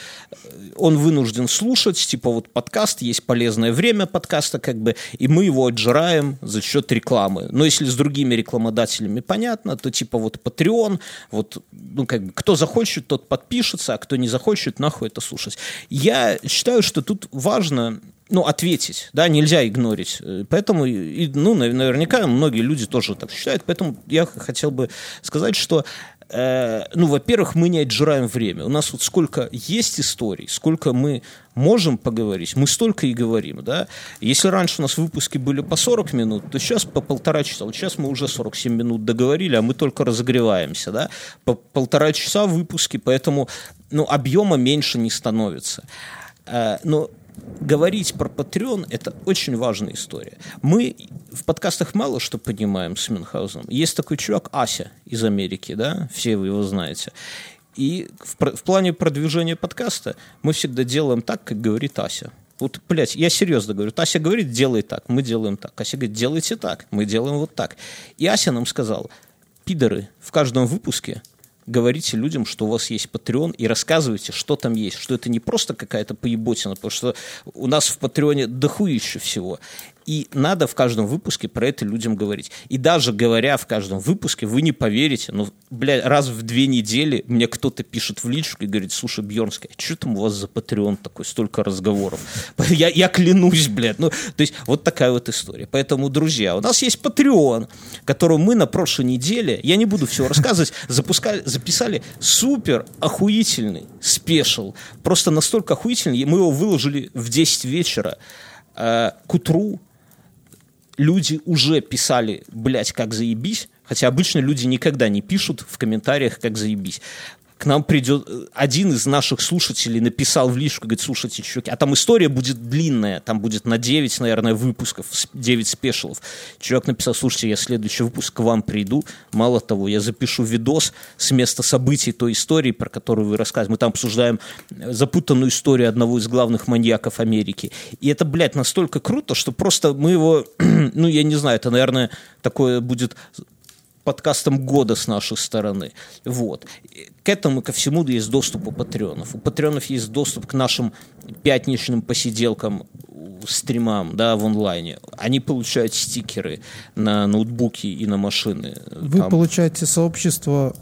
S3: он вынужден слушать, типа вот подкаст, есть полезное время подкаста, как бы, и мы его отжираем за счет рекламы. Но если с другими рекламодателями понятно, то типа вот Patreon, вот, ну как бы, кто захочет, тот подпишется, а кто не захочет, нахуй это слушать. Я считаю, что тут важно ну, ответить, да, нельзя игнорить. Поэтому, и, ну, нав- наверняка многие люди тоже так считают, поэтому я хотел бы сказать, что э, ну, во-первых, мы не отжираем время. У нас вот сколько есть историй, сколько мы можем поговорить, мы столько и говорим, да. Если раньше у нас выпуски были по 40 минут, то сейчас по полтора часа. Вот сейчас мы уже 47 минут договорили, а мы только разогреваемся, да. По полтора часа выпуски, поэтому, ну, объема меньше не становится. Э, Но говорить про Patreon – это очень важная история. Мы в подкастах мало что понимаем с Мюнхгаузеном. Есть такой чувак Ася из Америки, да, все вы его знаете. И в, в плане продвижения подкаста мы всегда делаем так, как говорит Ася. Вот, блядь, я серьезно говорю. Ася говорит, делай так, мы делаем так. Ася говорит, делайте так, мы делаем вот так. И Ася нам сказал, пидоры, в каждом выпуске говорите людям, что у вас есть Patreon, и рассказывайте, что там есть, что это не просто какая-то поеботина, потому что у нас в Патреоне дохуище всего. И надо в каждом выпуске про это людям говорить. И даже говоря в каждом выпуске, вы не поверите, но, блядь, раз в две недели мне кто-то пишет в личку и говорит, слушай, Бьернская, что там у вас за Patreon такой, столько разговоров? Я, я клянусь, блядь. Ну, то есть вот такая вот история. Поэтому, друзья, у нас есть Patreon, которого мы на прошлой неделе, я не буду все рассказывать, запускали, записали супер охуительный спешл. Просто настолько охуительный, мы его выложили в 10 вечера. Э, К утру люди уже писали, блядь, как заебись, хотя обычно люди никогда не пишут в комментариях, как заебись. К нам придет э, один из наших слушателей написал в личку, говорит, слушайте, чуваки, а там история будет длинная, там будет на 9, наверное, выпусков, с- 9 спешалов. Чувак написал, слушайте, я следующий выпуск к вам приду, мало того, я запишу видос с места событий той истории, про которую вы рассказываете. Мы там обсуждаем э, запутанную историю одного из главных маньяков Америки. И это, блядь, настолько круто, что просто мы его, ну, я не знаю, это, наверное, такое будет подкастом года с нашей стороны. Вот. К этому, ко всему есть доступ у патреонов. У патреонов есть доступ к нашим пятничным посиделкам, стримам да, в онлайне. Они получают стикеры на ноутбуки и на машины.
S2: Вы
S3: Там
S2: получаете сообщество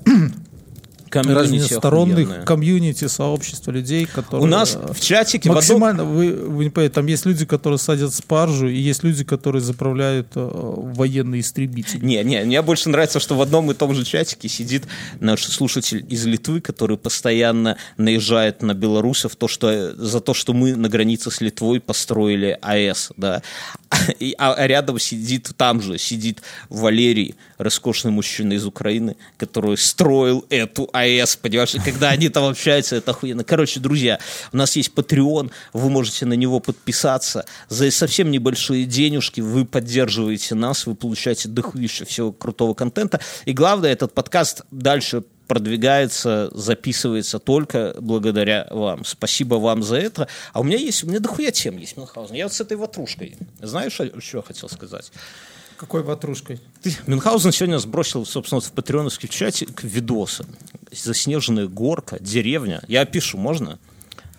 S3: комьюнити
S2: разносторонних
S3: охуенное.
S2: комьюнити, сообщества людей, которые...
S3: У нас
S2: э,
S3: в чатике в одном-
S2: Максимально, вы, вы не понимаете, там есть люди, которые садят спаржу, и есть люди, которые заправляют э, военные истребители.
S3: Не, не, мне больше нравится, что в одном и том же чатике сидит наш слушатель из Литвы, который постоянно наезжает на белорусов то, что, за то, что мы на границе с Литвой построили АЭС, да. И, а, рядом сидит, там же сидит Валерий, роскошный мужчина из Украины, который строил эту АЭС, понимаешь, и когда они там общаются, это охуенно. Короче, друзья, у нас есть Patreon, вы можете на него подписаться. За совсем небольшие денежки вы поддерживаете нас, вы получаете дохуище всего крутого контента. И главное, этот подкаст дальше продвигается, записывается только благодаря вам. Спасибо вам за это. А у меня есть, у меня дохуя тем есть, Мюнхгаузен. Я вот с этой ватрушкой. Знаешь, что я хотел сказать?
S2: Какой ватрушкой?
S3: Ты- Мюнхгаузен сегодня сбросил, собственно, в патреоновский чате видосы. Заснеженная горка, деревня. Я опишу, можно?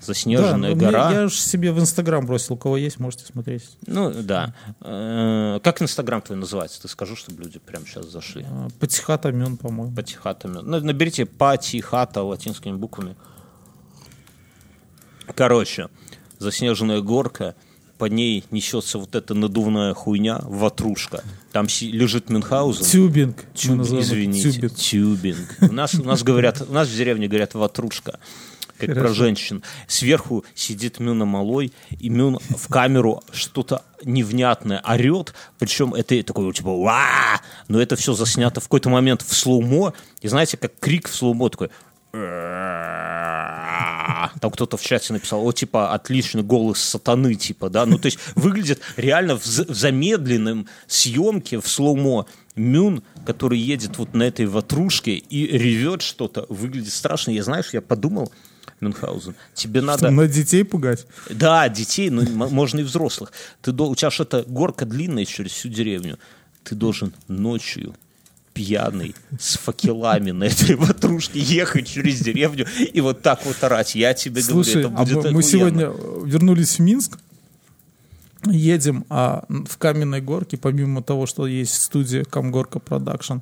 S3: Заснеженная
S2: Да,
S3: гора.
S2: мне- я же себе в Инстаграм бросил, у кого есть, можете смотреть.
S3: Ну, да. Э, Как Инстаграм твой называется? Ты скажу, чтобы люди прямо сейчас зашли.
S2: Э, Патихата Мён, по-моему.
S3: Патихатами. Ну, наберите Патихата латинскими буквами. Короче, заснеженная горка, по ней несется вот эта надувная хуйня, ватрушка. Там си- лежит Мюнхгаузен.
S2: Тюбинг.
S3: Тюб- извините,
S2: тюбинг.
S3: тюбинг. У нас, у нас говорят, у нас в деревне говорят ватрушка, как про
S2: Хорошо.
S3: женщин. Сверху сидит Мюна Малой, и Мюн в камеру что-то невнятное орет, причем это такой типа ва, но это все заснято в какой-то момент в slow-mo, и знаете, как крик в slow-mo такой там кто-то в чате написал, о, типа, отличный голос сатаны, типа, да, ну, то есть выглядит реально в, в замедленном съемке в слоумо Мюн, который едет вот на этой ватрушке и ревет что-то, выглядит страшно. Я, знаешь, я подумал, Мюнхгаузен, тебе надо...
S2: На детей пугать.
S3: Да, детей, но м- можно и взрослых. Ты, у тебя же эта горка длинная через всю деревню. Ты должен ночью пьяный, с факелами на этой ватрушке ехать через деревню и вот так вот орать. Я тебе
S2: Слушай,
S3: говорю,
S2: а
S3: это будет
S2: мы, мы
S3: охуенно.
S2: сегодня вернулись в Минск, едем, а в Каменной Горке, помимо того, что есть студия Камгорка Production,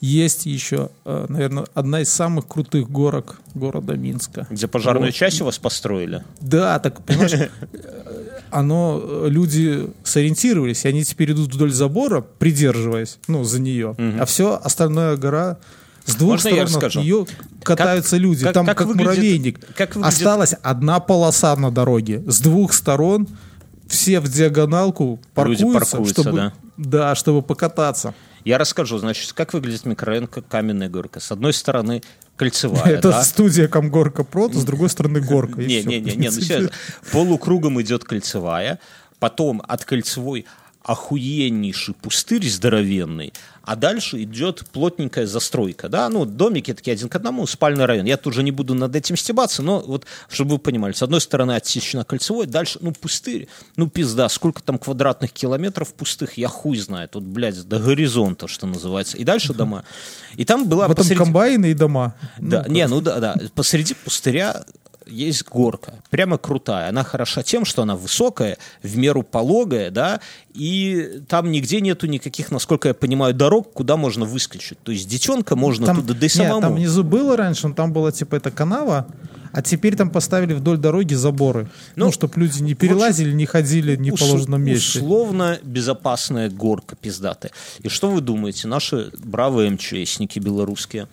S2: есть еще, наверное, одна из самых крутых горок города Минска.
S3: Где пожарную
S2: Вот.
S3: часть у вас построили?
S2: Да, так, понимаешь, э, оно, э, люди сориентировались, и они теперь идут вдоль забора, придерживаясь, ну, за нее, а все остальное гора с двух
S3: Можно
S2: сторон
S3: расскажу?
S2: нее катаются люди,
S3: как-
S2: там
S3: как
S2: как,
S3: выглядит-
S2: муравейник.
S3: как выглядит-
S2: Осталась одна полоса на дороге, с двух сторон все в диагоналку
S3: Люди
S2: паркуются,
S3: паркуются,
S2: чтобы,
S3: да.
S2: да, чтобы покататься.
S3: Я расскажу, значит, как выглядит микрорайон Каменная Горка. С одной стороны, кольцевая,
S2: Это
S3: да?
S2: студия Камгорка Прото, с другой стороны горка. и
S3: Не,
S2: всё,
S3: не,
S2: в
S3: не, не, ну серьезно. Полукругом идет кольцевая, потом от кольцевой охуеннейший пустырь здоровенный, а дальше идет плотненькая застройка, да, ну, домики такие один к одному, спальный район. Я тут уже не буду над этим стебаться, но вот, чтобы вы понимали, с одной стороны отсечена кольцевой, дальше, ну, пустырь, ну, пизда, сколько там квадратных километров пустых, я хуй знаю, тут, блядь, до горизонта, что называется, и дальше дома. И там была
S2: В этом
S3: посреди-
S2: комбайны и дома.
S3: да, не, ну да, да. Посреди пустыря есть горка, прямо крутая. Она хороша тем, что она высокая, в меру пологая, да, и там нигде нету никаких, насколько я понимаю, дорог, куда можно выскочить. То есть детенка можно
S2: Там,
S3: туда, да и
S2: нет,
S3: самому.
S2: там внизу было раньше, но там была типа эта канава, а теперь там поставили вдоль дороги заборы. Ну,
S3: Ну,
S2: чтобы люди не перелазили, не ходили в
S3: Ус-
S2: неположенном месте.
S3: Условно безопасная горка пиздатая. И что вы думаете? Наши бравые МЧСники белорусские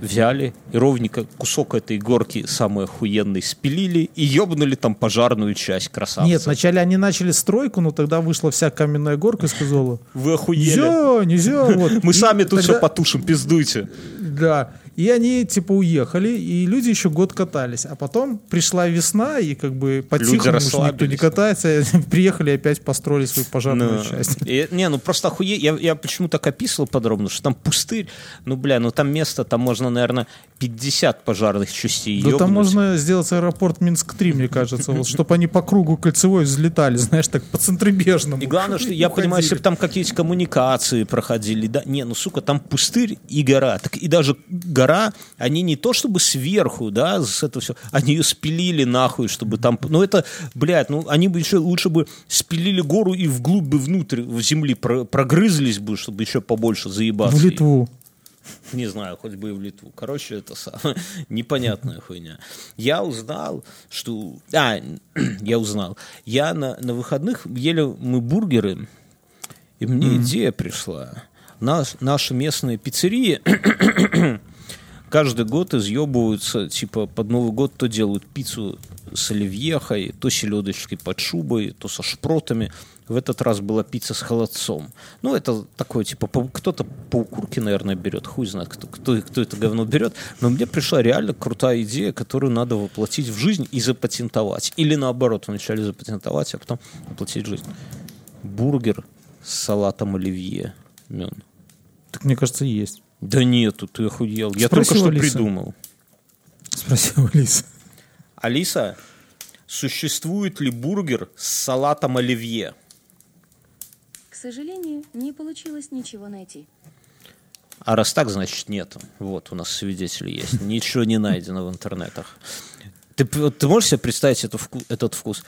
S3: взяли и ровненько кусок этой горки самой охуенной спилили и ёбнули там пожарную часть красавцев.
S2: Нет, вначале они начали стройку, но тогда вышла вся каменная горка и сказала,
S3: Вы охуели.
S2: нельзя, нельзя. Вот.
S3: Мы
S2: И
S3: сами тут
S2: тогда-
S3: все потушим, пиздуйте.
S2: Да. И они, типа, уехали, и люди еще год катались. А потом пришла весна, и как бы по-тихому никто не катается. Приехали опять построили свою пожарную
S3: Ну,
S2: часть.
S3: и- не, ну просто охуе... Я, я почему так описывал подробно, что там пустырь. Ну, бля, ну там место, там можно, наверное, 50 пожарных частей
S2: Да там можно сделать аэропорт Минск-3, мне кажется, вот, чтобы они по кругу кольцевой взлетали, знаешь, так по центрибежному.
S3: И главное, что я понимаю, если бы там какие-то коммуникации проходили, да, не, ну, сука, там пустырь и гора. Так и даже гора, они не то чтобы сверху, да, с этого все, они ее спилили нахуй, чтобы там, ну, это, блядь, ну, они бы еще лучше бы спилили гору и вглубь бы внутрь в земли про- прогрызлись бы, чтобы еще побольше заебаться.
S2: В Литву.
S3: Не знаю, хоть бы и в Литву. Короче, это самое непонятная хуйня. Я узнал, что... А, я узнал. Я на, на выходных ели мы бургеры, и мне идея пришла. Наш, наши местные пиццерии каждый год изъебываются, типа, под Новый год то делают пиццу с оливьехой, то селедочкой под шубой, то со шпротами. В этот раз была пицца с холодцом. Ну, это такое, типа, кто-то по укурке, наверное, берет, хуй знает, кто, кто, кто это говно берет. Но мне пришла реально крутая идея, которую надо воплотить в жизнь и запатентовать. Или наоборот, вначале запатентовать, а потом воплотить в жизнь. Бургер с салатом оливье. Мен.
S2: Так мне кажется, есть.
S3: Да нету, ты охуел. Я
S2: Спроси
S3: только что
S2: Алисы.
S3: придумал.
S2: Спросил Алиса.
S3: Алиса, существует ли бургер с салатом оливье?
S4: К сожалению, не получилось ничего найти.
S3: А раз так, значит нету. Вот, у нас свидетели есть. Ничего не найдено в интернетах. Ты, ты можешь себе представить эту вку- этот вкус?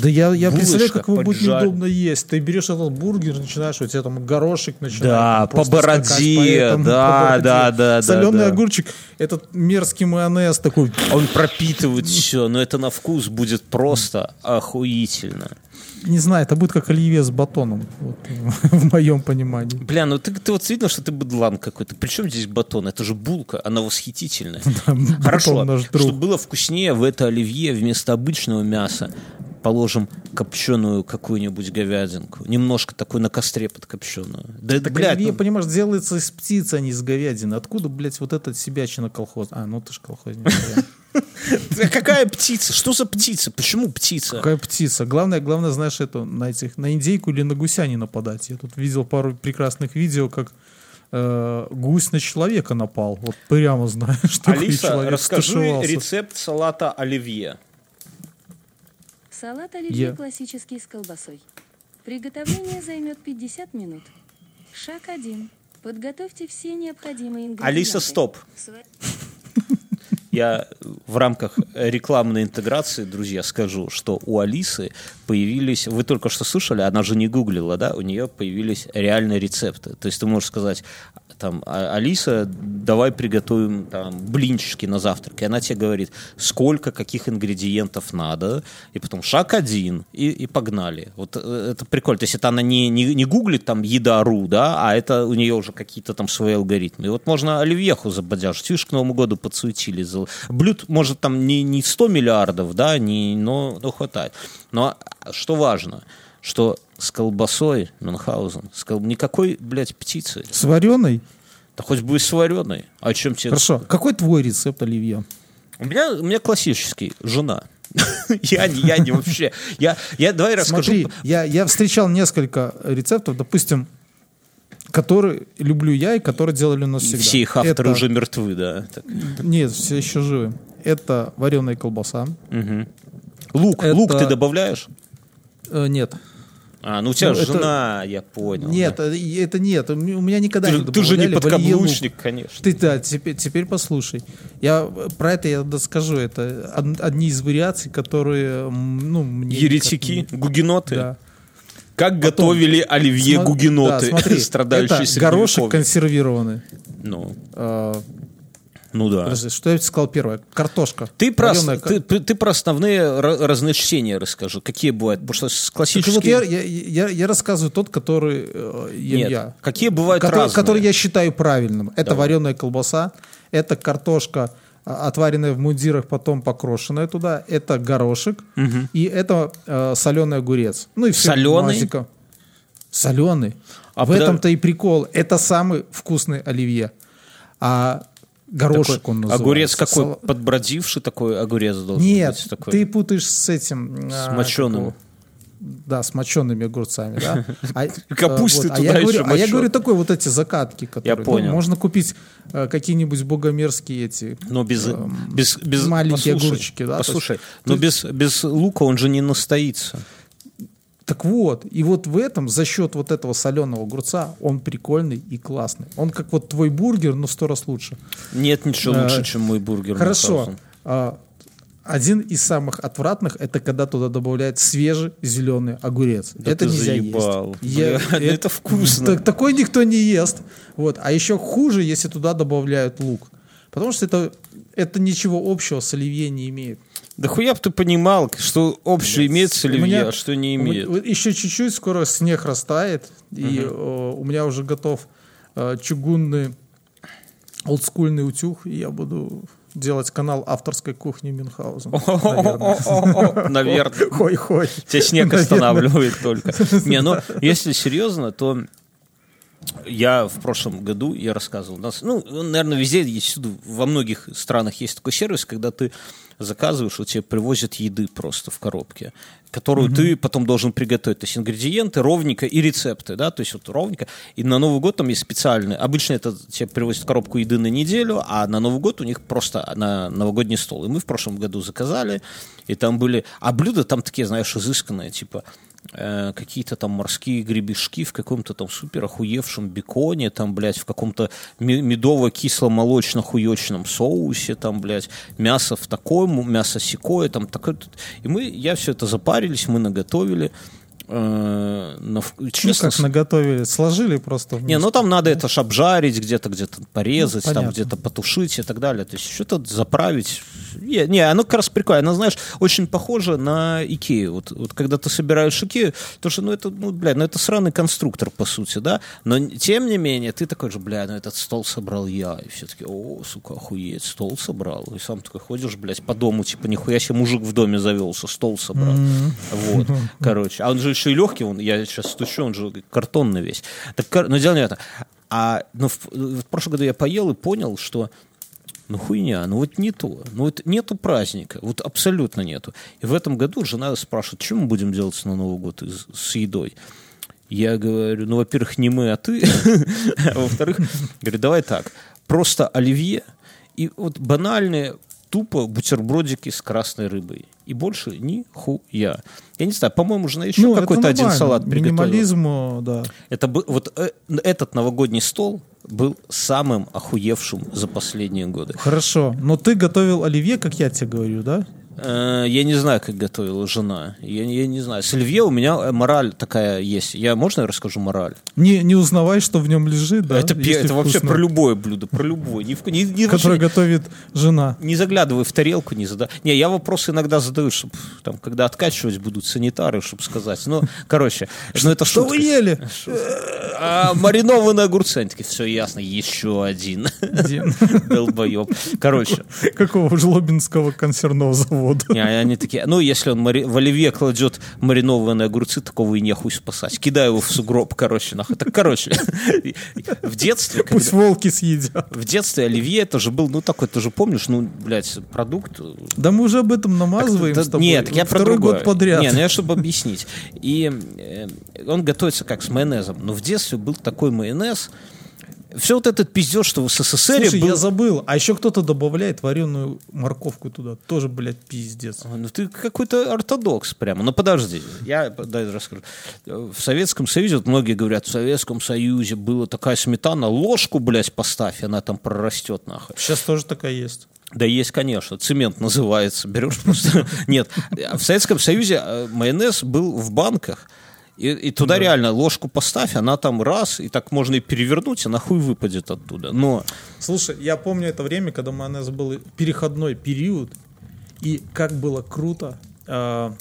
S2: Да я, я
S3: Булочка
S2: представляю, как его будет неудобно есть. Ты берешь этот бургер, начинаешь, у тебя там горошек начинает.
S3: Да, по бороде,
S2: по этому,
S3: да,
S2: по бороде.
S3: да, да, да,
S2: Соленый
S3: да.
S2: огурчик, этот мерзкий майонез такой.
S3: Он пропитывает все, но это на вкус будет просто охуительно.
S2: Не знаю, это будет как оливье с батоном, вот, в моем понимании.
S3: Бля, ну ты, ты вот видно, что ты быдлан какой-то. Причем здесь батон? Это же булка, она восхитительная. Хорошо, чтобы было вкуснее, в это оливье вместо обычного мяса положим копченую какую-нибудь говядинку. Немножко такой на костре подкопченую. Да,
S2: Так
S3: блядь,
S2: оливье,
S3: ну,
S2: понимаешь, делается из птицы, а не из говядины. Откуда, блядь, вот этот себячина колхоз? А, ну ты ж колхозник.
S3: какая птица? Что за птица? Почему птица?
S2: Какая птица? Главное, главное, знаешь, это на этих, на индейку или на гуся не нападать. Я тут видел пару прекрасных видео, как э, гусь на человека напал. Вот прямо знаю, что
S3: Алиса, расскажи рецепт салата оливье.
S4: Салат оливье
S2: Я-
S4: классический с колбасой. Приготовление займет 50 минут. Шаг 1. Подготовьте все необходимые ингредиенты.
S3: Алиса, стоп. Я в рамках рекламной интеграции, друзья, скажу, что у Алисы появились, вы только что слышали, она же не гуглила, да, у нее появились реальные рецепты. То есть ты можешь сказать, там, «А- Алиса, давай приготовим там блинчики на завтрак. И она тебе говорит, сколько каких ингредиентов надо, и потом шаг один, и, и погнали. Вот э, это прикольно. То есть это она не, не, не гуглит там еда.ру, да, а это у нее уже какие-то там свои алгоритмы. И вот можно оливьеху забодяжить. Видишь, к Новому году подсуетили. Блюд, может, там не, не 100 миллиардов, да, не, но, но хватает. Но что важно, что с колбасой Мюнхгаузен, с кол- никакой, блядь, птицы.
S2: С вареной?
S3: Да хоть бы и с вареной. О чем тебе...
S2: Хорошо. Какой твой рецепт оливье?
S3: У меня, у меня классический. Жена. Я не, я не вообще. Я, я давай расскажу.
S2: Смотри, я, я встречал несколько рецептов, допустим, которые люблю я и которые делали у нас всегда.
S3: все их авторы
S2: Это-
S3: уже мертвы, да. Так.
S2: Нет, все еще живы. Это вареная колбаса.
S3: Лук,
S2: Это-
S3: лук ты добавляешь?
S2: Э, нет.
S3: А, ну у тебя
S2: Ну, это-
S3: жена, я понял.
S2: Нет,
S3: да.
S2: э, это нет. У меня никогда
S3: Ты,
S2: не
S3: ты же не
S2: варье лук.
S3: подкаблучник, конечно.
S2: Ты, да, теперь, теперь послушай. Я э, про это я доскажу. Это од- одни из вариаций, которые, ну, мне...
S3: Еретики,
S2: не-
S3: гугеноты.
S2: Да.
S3: Как готовили оливье
S2: Сма-
S3: гугеноты,
S2: да, смотри,
S3: страдающие
S2: это горошек консервированный.
S3: Ну,
S2: Э,
S3: ну да.
S2: подожди, что я тебе сказал первое? Картошка.
S3: Ты про,
S2: Вареная
S3: ты, ты- про основные ра- разночтения расскажи. Какие бывают? Потому что
S2: Так вот
S3: классические...
S2: я, я, я, я рассказываю тот, который э, ем
S3: Нет,
S2: я.
S3: какие бывают
S2: который,
S3: разные?
S2: который я считаю правильным. Это
S3: Давай.
S2: вареная колбаса, это картошка, а, отваренная в мундирах, потом покрошенная туда, это горошек, и это э, соленый огурец. Ну и все.
S3: Соленый?
S2: Соленый.
S3: А
S2: в
S3: подо-
S2: этом-то и прикол. Это самый вкусный оливье. А Горошек
S3: Такой
S2: он называется.
S3: Огурец какой?
S2: Сал-
S3: Подбродивший такой огурец должен
S2: Нет,
S3: быть. Такой.
S2: ты путаешь с этим...
S3: С
S2: а,
S3: моченым.
S2: как его? Да, с мочеными огурцами, да. А,
S3: Капусты
S2: э, а
S3: туда
S2: я
S3: еще
S2: говорю, А я говорю такой вот эти закатки, которые... ну,
S3: понял.
S2: можно купить э, какие-нибудь богомерзкие эти...
S3: Но без,
S2: эм,
S3: без, без
S2: маленькие
S3: послушай,
S2: огурчики, да, то есть-
S3: Послушай, но без, без лука он же не настоится.
S2: Так вот, и вот в этом, за счет вот этого соленого огурца, он прикольный и классный. Он как вот твой бургер, но сто раз лучше.
S3: Нет ничего
S2: Э,
S3: лучше, чем мой бургер.
S2: Хорошо. А, Один из самых отвратных это когда туда добавляют свежий зеленый огурец.
S3: Да
S2: это
S3: ты
S2: нельзя
S3: заебал.
S2: есть. Я-
S3: Бля, это вкусно.
S2: Так- такой никто не ест. Вот. А еще хуже, если туда добавляют лук. Потому что это, это ничего общего с оливье не имеет.
S3: Да хуя б ты понимал, что общее имеет с
S2: У
S3: оливье,
S2: меня-
S3: а что не
S2: меня-
S3: имеет.
S2: вот еще чуть-чуть, скоро снег растает, и э, у меня уже готов э, чугунный олдскульный утюг, и я буду делать канал авторской кухни Мюнхгаузен. Наверное. Хой-хой.
S3: Тебя снег останавливает только. Не, ну, если серьезно, то я в прошлом году, я рассказывал, у нас, ну, наверное, везде, есть, во многих странах есть такой сервис, когда ты заказываешь, вот тебе привозят еды просто в коробке, которую ты потом должен приготовить. То есть ингредиенты, ровненько и рецепты, да, то есть вот ровненько. И на Новый год там есть специальные, обычно это тебе привозят коробку еды на неделю, а на Новый год у них просто на новогодний стол. И мы в прошлом году заказали, и там были, а блюда там такие, знаешь, изысканные, типа э, какие-то там морские гребешки в каком-то там супер охуевшем беконе, там, блядь, в каком-то ме- медово-кисло-молочно-хуечном соусе, там, блядь, мясо в такое, мясо секое, там, такое. И мы, я все это запарились, мы наготовили. Э, на вк-
S2: Ну,
S3: честно,
S2: как наготовили, сложили просто.
S3: не, ну там надо это ж обжарить, где-то где-то порезать,
S2: Ну,
S3: там где-то потушить и так далее. То есть что-то заправить. Не, не, оно как раз прикольно. Оно, знаешь, очень похоже на Икею. Вот, вот когда ты собираешь Икею, то что, ну это, ну, бля, ну это сраный конструктор, по сути, да? Но тем не менее, ты такой же, бля, ну этот стол собрал я. И все таки о, сука, охуеть, стол собрал. И сам такой ходишь, блядь, по дому, типа, нихуя себе мужик в доме завелся, стол собрал. Вот, короче. А он же еще и легкий, он, я сейчас стучу, он же картонный весь. Так, но дело не это. А ну, в, в прошлом году я поел и понял, что ну хуйня, ну вот не то. Ну вот нету праздника, вот абсолютно нету. И в этом году жена спрашивает, что мы будем делать на Новый год с едой? Я говорю, ну, во-первых, не мы, а ты. А во-вторых, говорю, давай так, просто оливье и вот банальные тупо бутербродики с красной рыбой. И больше нихуя. Я не знаю, по-моему, жена еще
S2: Ну,
S3: какой-то один салат приготовила.
S2: Минимализм, да.
S3: Это бы, вот э, этот новогодний стол был самым охуевшим за последние годы.
S2: Хорошо. Но ты готовил оливье, как я тебе говорю, да?
S3: Э, Я не знаю, как готовила жена. Я, я не знаю. С оливье у меня э, мораль такая есть. Я можно я расскажу мораль?
S2: Не, не узнавай, что в нем лежит, да?
S3: это это вообще про любое блюдо, про любое. Ни, ни- ни
S2: Которое готовит жена.
S3: не заглядывай в тарелку, не зада. Не, я вопросы иногда задаю, чтобы там, когда откачивать будут санитары, чтобы сказать. Ну, короче, ну это
S2: Что вы ели?
S3: А, маринованные огурцы. Они такие, все ясно, еще один.
S2: Один.
S3: Долбоеб. Короче,
S2: Какого жлобинского консервного завода?
S3: Не, они такие, ну, если он мари- в оливье кладет маринованные огурцы, такого и нехуй спасать. Кидаю его в сугроб, короче, нахуй. Так, короче, в детстве, когда-
S2: Пусть волки съедят.
S3: в детстве оливье это же был, ну, такой, ты же помнишь, ну, блядь, продукт
S2: Да мы уже об этом намазываем
S3: Да
S2: с тобой.
S3: Нет, я про
S2: Второй год подряд.
S3: Не, ну я чтобы объяснить. И э, он готовится как с майонезом. Но в детстве был такой майонез. Все вот этот пиздеж, что в СССР
S2: Слушай,
S3: был...
S2: я забыл. А еще кто-то добавляет вареную морковку туда. Тоже, блядь, пиздец.
S3: Ой, Ну ты какой-то ортодокс прямо. Ну подожди, я дай расскажу. В Советском Союзе, вот многие говорят, в Советском Союзе была такая сметана, ложку, блядь, поставь, она там прорастет нахуй.
S2: Сейчас тоже такая есть.
S3: Да есть, конечно. Цемент называется. Берешь просто... Нет. В Советском Союзе э, майонез был в банках. И, и туда реально ложку поставь, она там раз, и так можно и перевернуть, и нахуй выпадет оттуда. Но
S2: Слушай, я помню это время, когда майонез был переходной период, и как было круто э,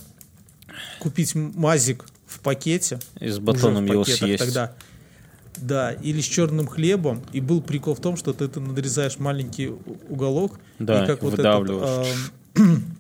S2: купить мазик в пакете.
S3: И с батоном его съесть.
S2: Тогда. Да, или с черным хлебом. И был прикол в том, что ты, ты надрезаешь маленький уголок.
S3: Да,
S2: и как
S3: и
S2: вот этот, эм,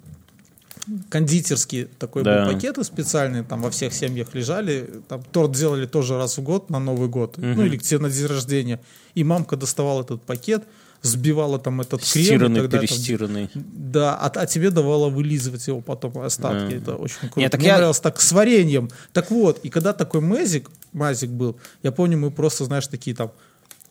S2: кондитерский такой
S3: Да.
S2: был пакеты специальные, там во всех семьях лежали. Там торт делали тоже раз в год на Новый год, ну или тебе на день рождения. И мамка доставала этот пакет, сбивала там этот крем.
S3: Стиранный,
S2: там-
S3: перестиранный.
S2: да, а, а тебе давала вылизывать его потом остатки.
S3: Да.
S2: Это очень круто.
S3: Нет, так
S2: Мне
S3: я-
S2: нравилось так с вареньем. Так вот, и когда такой мазик, мазик был, я помню, мы просто, знаешь, такие там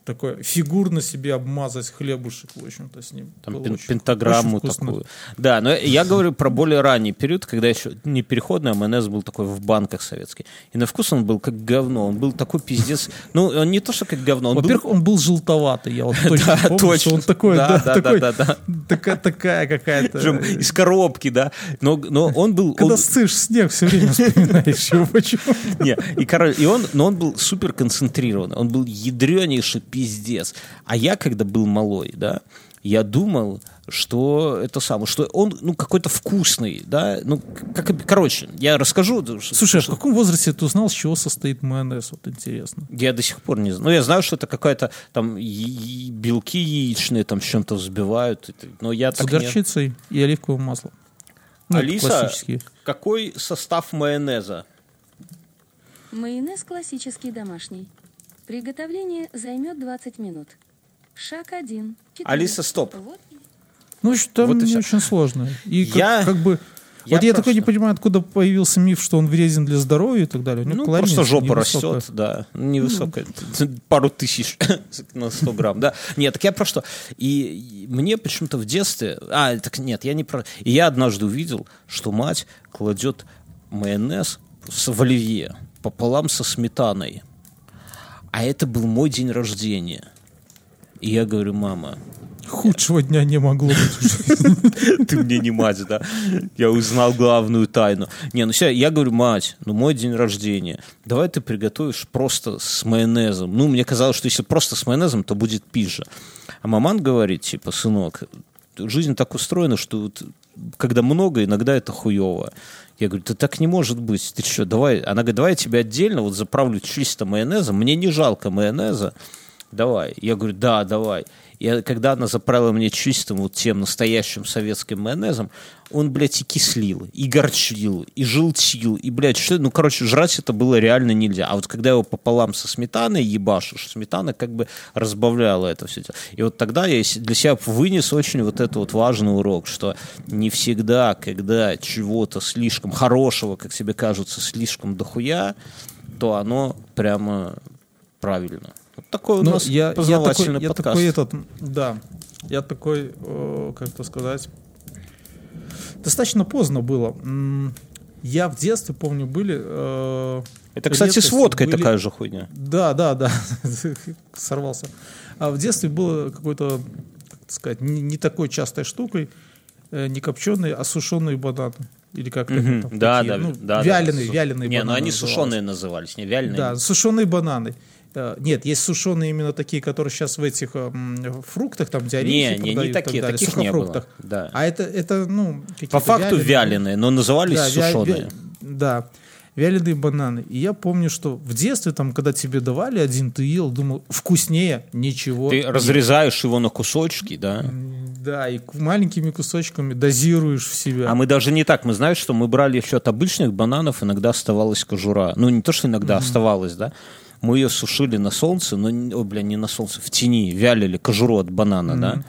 S2: такой фигурно себе обмазать хлебушек, в общем-то, с ним.
S3: Там пен-
S2: очень-
S3: пентаграмму
S2: очень вкусно.
S3: такую. Да, но я говорю про более ранний период, когда еще не переходный, а майонез был такой в банках советский. И на вкус он был как говно. Он был такой пиздец. Ну, он не то, что как говно. Он был
S2: Во-первых, он был желтоватый, я вот точно
S3: Да,
S2: помню,
S3: точно.
S2: он такой,
S3: Да,
S2: да,
S3: да,
S2: такой,
S3: да, да,
S2: такая, такая какая-то...
S3: из коробки, да. Но, но он был...
S2: Когда
S3: он-
S2: ссышь снег, все время вспоминаешь его, почему
S3: Не, и, короче, и он, но он был супер концентрированный, он был ядренейший пиздец. А я, когда был малой, да, я думал, что это самое, что он, ну, какой-то вкусный, да, ну, как, короче, я расскажу. что-
S2: Слушай, а в каком возрасте ты узнал, с чего состоит майонез? Вот интересно.
S3: Я до сих пор не знаю. Ну, я знаю, что это какая-то там белки яичные там с чем-то взбивают, но я
S2: С
S3: так не...
S2: горчицей и оливковым маслом. Ну,
S3: Алиса,
S2: классические.
S3: какой состав майонеза?
S4: Майонез классический домашний. Приготовление займет 20 минут. Шаг 1.
S3: Алиса, стоп.
S2: Ну, что там
S3: Вот
S2: не очень сложно. И как,
S3: Я-
S2: как бы...
S3: я
S2: вот я
S3: про
S2: такой не понимаю, откуда появился миф, что он вреден для здоровья и так далее. У него
S3: Ну, просто жопа
S2: невысокая.
S3: растет, да, невысокая, пару тысяч на 100 грамм, да. Нет, так я про что? И мне почему-то в детстве, а, так нет, я не про... И я однажды увидел, что мать кладет майонез в оливье пополам со сметаной. А это был мой день рождения. И я говорю, мама,
S2: Худшего дня не могло быть.
S3: ты мне не мать, да? Я узнал главную тайну. Не, ну все, я говорю, мать, ну мой день рождения, давай ты приготовишь просто с майонезом. Ну, мне казалось, что если просто с майонезом, то будет пизжа. А маман говорит, типа, сынок, жизнь так устроена, что вот, когда много, иногда это хуево. Я говорю, да так не может быть. Ты что, давай... Она говорит, давай я тебя отдельно вот заправлю чисто майонезом. Мне не жалко майонеза. Давай. Я говорю, да, давай. И когда она заправила мне чистым вот тем настоящим советским майонезом, он, блядь, и кислил, и горчил, и желтил, и, блядь, что... Ну, короче, жрать это было реально нельзя. А вот когда его пополам со сметаной ебашишь, сметана как бы разбавляла это все. И вот тогда я для себя вынес очень вот этот вот важный урок, что не всегда, когда чего-то слишком хорошего, как тебе кажется, слишком дохуя, то оно прямо правильно. Вот такой у
S2: Ну,
S3: нас
S2: я, я
S3: познавательный
S2: такой, я
S3: подкаст.
S2: такой этот, да, я такой, э, как это сказать, достаточно поздно было. Я в детстве помню были. э,
S3: Это, кстати, с водкой
S2: были-
S3: такая же хуйня.
S2: Да, да, да, сорвался. А в детстве было какой-то, как сказать, не, не такой частой штукой, э, не копченые, а сушеные бананы. Или как
S3: Мгм.
S2: там
S3: Да,
S2: такие,
S3: да,
S2: ну,
S3: да. да.
S2: вяленые,
S3: Су-
S2: вяленые
S3: Не, ну
S2: бананы
S3: они сушеные назывались, не вяленые.
S2: Да, сушеные бананы. Э, Нет, есть сушеные именно такие, которые сейчас в этих м, фруктах, там, где орехи
S3: Не, не, не
S2: продают и так
S3: такие,
S2: далее,
S3: таких не было. Да.
S2: А это, это, ну, какие-то
S3: По факту
S2: вяленые.
S3: вяленые, но назывались
S2: Да, вя-
S3: сушеные.
S2: вя- да, вяленые бананы. И я помню, что в детстве, там, когда тебе давали один, ты ел, думал, вкуснее ничего.
S3: Ты
S2: нет.
S3: разрезаешь его на кусочки, да?
S2: Да, и маленькими кусочками дозируешь в себя.
S3: А мы даже не так. Мы знаем, что мы брали еще от обычных бананов, иногда оставалась кожура. Ну, не то, что иногда оставалась, да? Мы ее сушили на солнце, но, ой, бля, не на солнце, в тени, вялили кожуру от банана, да?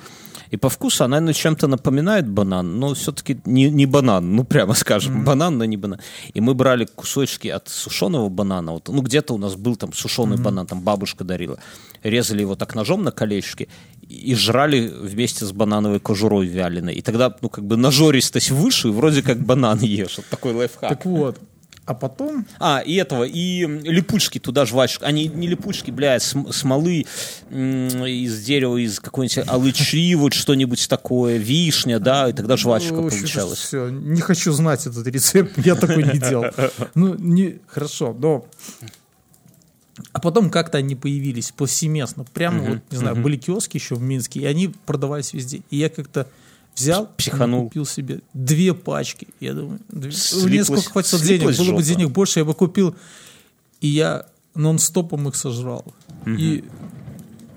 S3: И по вкусу она ну, чем-то напоминает банан, но все-таки не, не банан, ну прямо скажем, банан, но не банан. И мы брали кусочки от сушеного банана, вот, ну где-то у нас был там сушеный банан, там бабушка дарила, резали его так ножом на колечки и жрали вместе с банановой кожурой вяленой. И тогда, ну как бы нажористость выше, и вроде как банан ешь. Вот такой лайфхак.
S2: Так вот. А потом
S3: А, и этого, и липучки туда жвачку. Они не липучки, блядь, см- смолы из дерева, из какой-нибудь алычи, вот что-нибудь такое, вишня, да, и тогда жвачка получалась.
S2: Все, не хочу знать этот рецепт, я такой не делал. Ну, не, хорошо, но... А потом как-то они появились повсеместно. Прямо, вот, не знаю, были киоски еще в Минске, и они продавались везде. И я как-то взял,
S3: Психанул.
S2: купил себе две пачки. Я думаю, две- мне сколько хватит денег, было бы денег больше, я бы купил. И я нон-стопом их сожрал. И,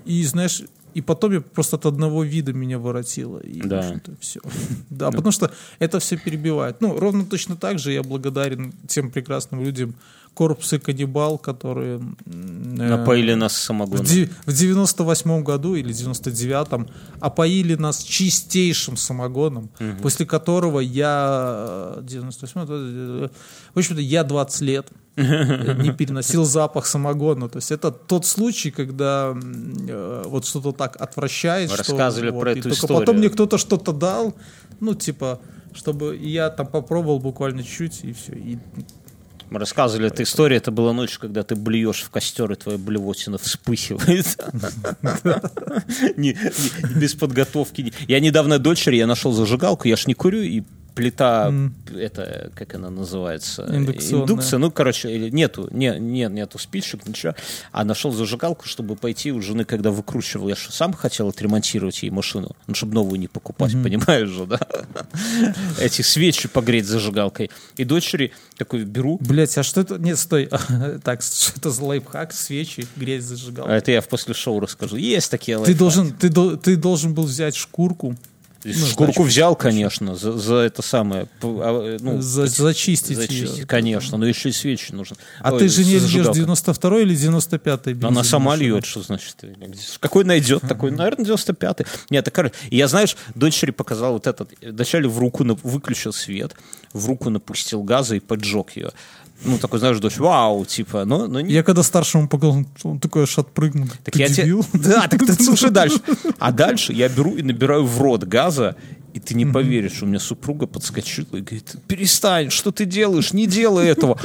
S2: и, знаешь, и потом я просто от одного вида меня воротило. И,
S3: Да.
S2: все. Да, потому что это все перебивает. Ну, ровно точно так же я благодарен тем прекрасным людям, корпусы каннибал, которые... э,
S3: Напоили нас
S2: в,
S3: самогоном.
S2: ди- в 98 году или 99-м опоили нас чистейшим самогоном, после которого я... э, 98 э, в общем-то, я 20 лет не переносил запах самогона. То есть это тот случай, когда э, вот что-то так отвращает.
S3: Вы
S2: что
S3: рассказывали
S2: вот,
S3: про эту
S2: только
S3: историю.
S2: потом мне кто-то что-то дал, ну, типа, чтобы я там попробовал буквально чуть и все. И
S3: Мы рассказывали эту историю, это была ночь, когда ты блюешь в костер, и твоя блевотина вспыхивает. Без подготовки. Я недавно дочери, я нашел зажигалку, я ж не курю, и плита, это, как она называется?
S2: Индукционная.
S3: Индукция, ну, короче, или нету, не, нет, нету спичек, ничего. А нашел зажигалку, чтобы пойти у жены, когда выкручивал. Я же сам хотел отремонтировать ей машину, ну, чтобы новую не покупать, понимаешь же, да? Эти свечи погреть зажигалкой. И дочери такой беру,
S2: Блять, а что это? Нет, стой. Так, что это за лайфхак? Свечи, грязь зажигал.
S3: а это я в после шоу расскажу. Есть такие
S2: Ты
S3: лайфхаки.
S2: должен, ты, ты должен был взять шкурку, ну,
S3: Шкурку
S2: значит,
S3: взял, конечно, за, за это самое. а, ну,
S2: За- зачистить
S3: зачистить,
S2: её.
S3: конечно, но еще и свечи нужно.
S2: А
S3: Ой,
S2: ты же не льешь
S3: зажигалка.
S2: 92 или 95 бензин?
S3: Она сама
S2: машину?
S3: льет, что значит? Какой найдет такой? Наверное, 95-й. Нет, так, короче, я, знаешь, дочери показал вот этот. Вначале в руку на- выключил свет, в руку напустил газа и поджег ее. Ну, такой, знаешь, дочь, вау, типа, но, но не
S2: Я когда старшему показал, он такой аж отпрыгнул.
S3: Так
S2: ты
S3: я те-
S2: дебил?
S3: Да, так ты слушай дальше. А дальше я беру и набираю в рот газа, и ты не поверишь, у меня супруга подскочила и говорит, перестань, что ты делаешь, не делай этого.